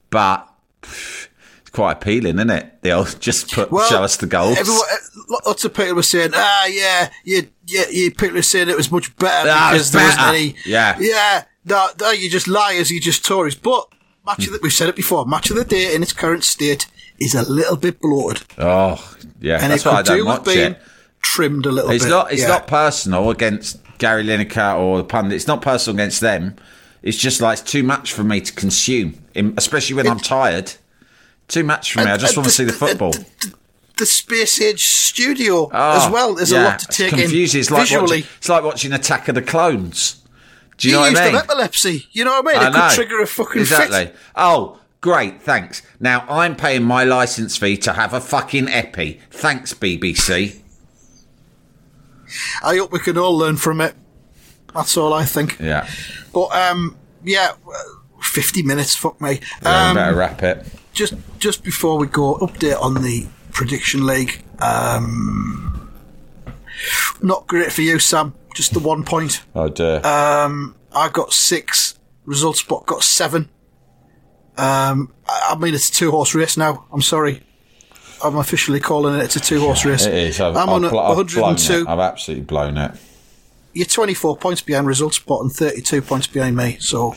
S3: But pff, it's quite appealing, isn't it? They'll *laughs* just put
S2: Well,
S3: show us the goals.
S2: Everyone, uh, lots of people were saying, ah, yeah, you, yeah, you people are saying it was much better
S3: Ah,
S2: because
S3: it's
S2: there wasn't any.
S3: Yeah.
S2: yeah, no, no, you just liars, you just Tories. But match of the, we've said it before, match of the day in its current state is a little bit bloated,
S3: oh, yeah,
S2: and
S3: that's
S2: it
S3: why I don't
S2: do with
S3: watch
S2: being
S3: it.
S2: trimmed a little
S3: It's
S2: bit.
S3: not. It's
S2: yeah.
S3: not personal against Gary Lineker or the pundit. It's not personal against them. It's just like it's too much for me to consume, especially when I'm tired. Too much for me. I just want to see the football.
S2: The space age studio
S3: Oh,
S2: as well. There's a lot to
S3: it's
S2: take
S3: confusing.
S2: in
S3: It's like
S2: visually.
S3: Watching, it's like watching Attack of the Clones. Do you,
S2: you
S3: know
S2: used
S3: what I mean?
S2: epilepsy. You know what I mean?
S3: I
S2: it could
S3: know.
S2: trigger a fucking
S3: exactly.
S2: fit.
S3: Oh, great, thanks. Now I'm paying my license fee to have a fucking epi. Thanks, BBC.
S2: I hope we can all learn from it. That's all I think.
S3: Yeah,
S2: But um, yeah, fifty minutes. Fuck me.
S3: yeah
S2: Um,
S3: better wrap it.
S2: just just before we go, update on the prediction league. Um, not great for you, Sam. Just the one point.
S3: Oh dear.
S2: Um, I got six. Result spot got seven. Um, I I mean, it's a two horse race now. I'm sorry. I'm officially calling it. It's a two horse race.
S3: it is. I've,
S2: I'm
S3: I've
S2: on
S3: I've blown
S2: 102.
S3: it. I've absolutely blown it.
S2: You're 24 points behind result spot and 32 points behind me. So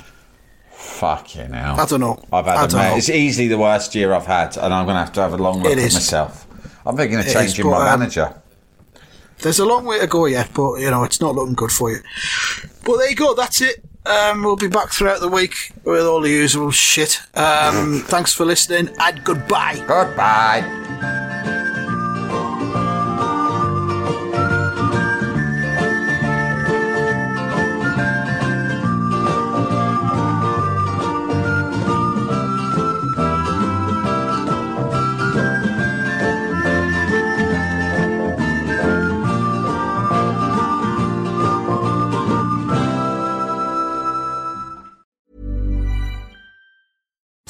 S3: Fucking hell.
S2: I don't know.
S3: I've had
S2: I
S3: a
S2: know.
S3: It's easily the worst year I've had, and I'm going to have to have a long look
S2: It
S3: at
S2: is.
S3: myself. I'm thinking of
S2: is,
S3: changing
S2: but,
S3: my
S2: um,
S3: manager.
S2: There's a long way to go yet, but you know it's not looking good for you. But there you go. That's it. Um, we'll be back throughout the week with all the usual shit. Um, *laughs* thanks for listening and goodbye.
S3: Goodbye.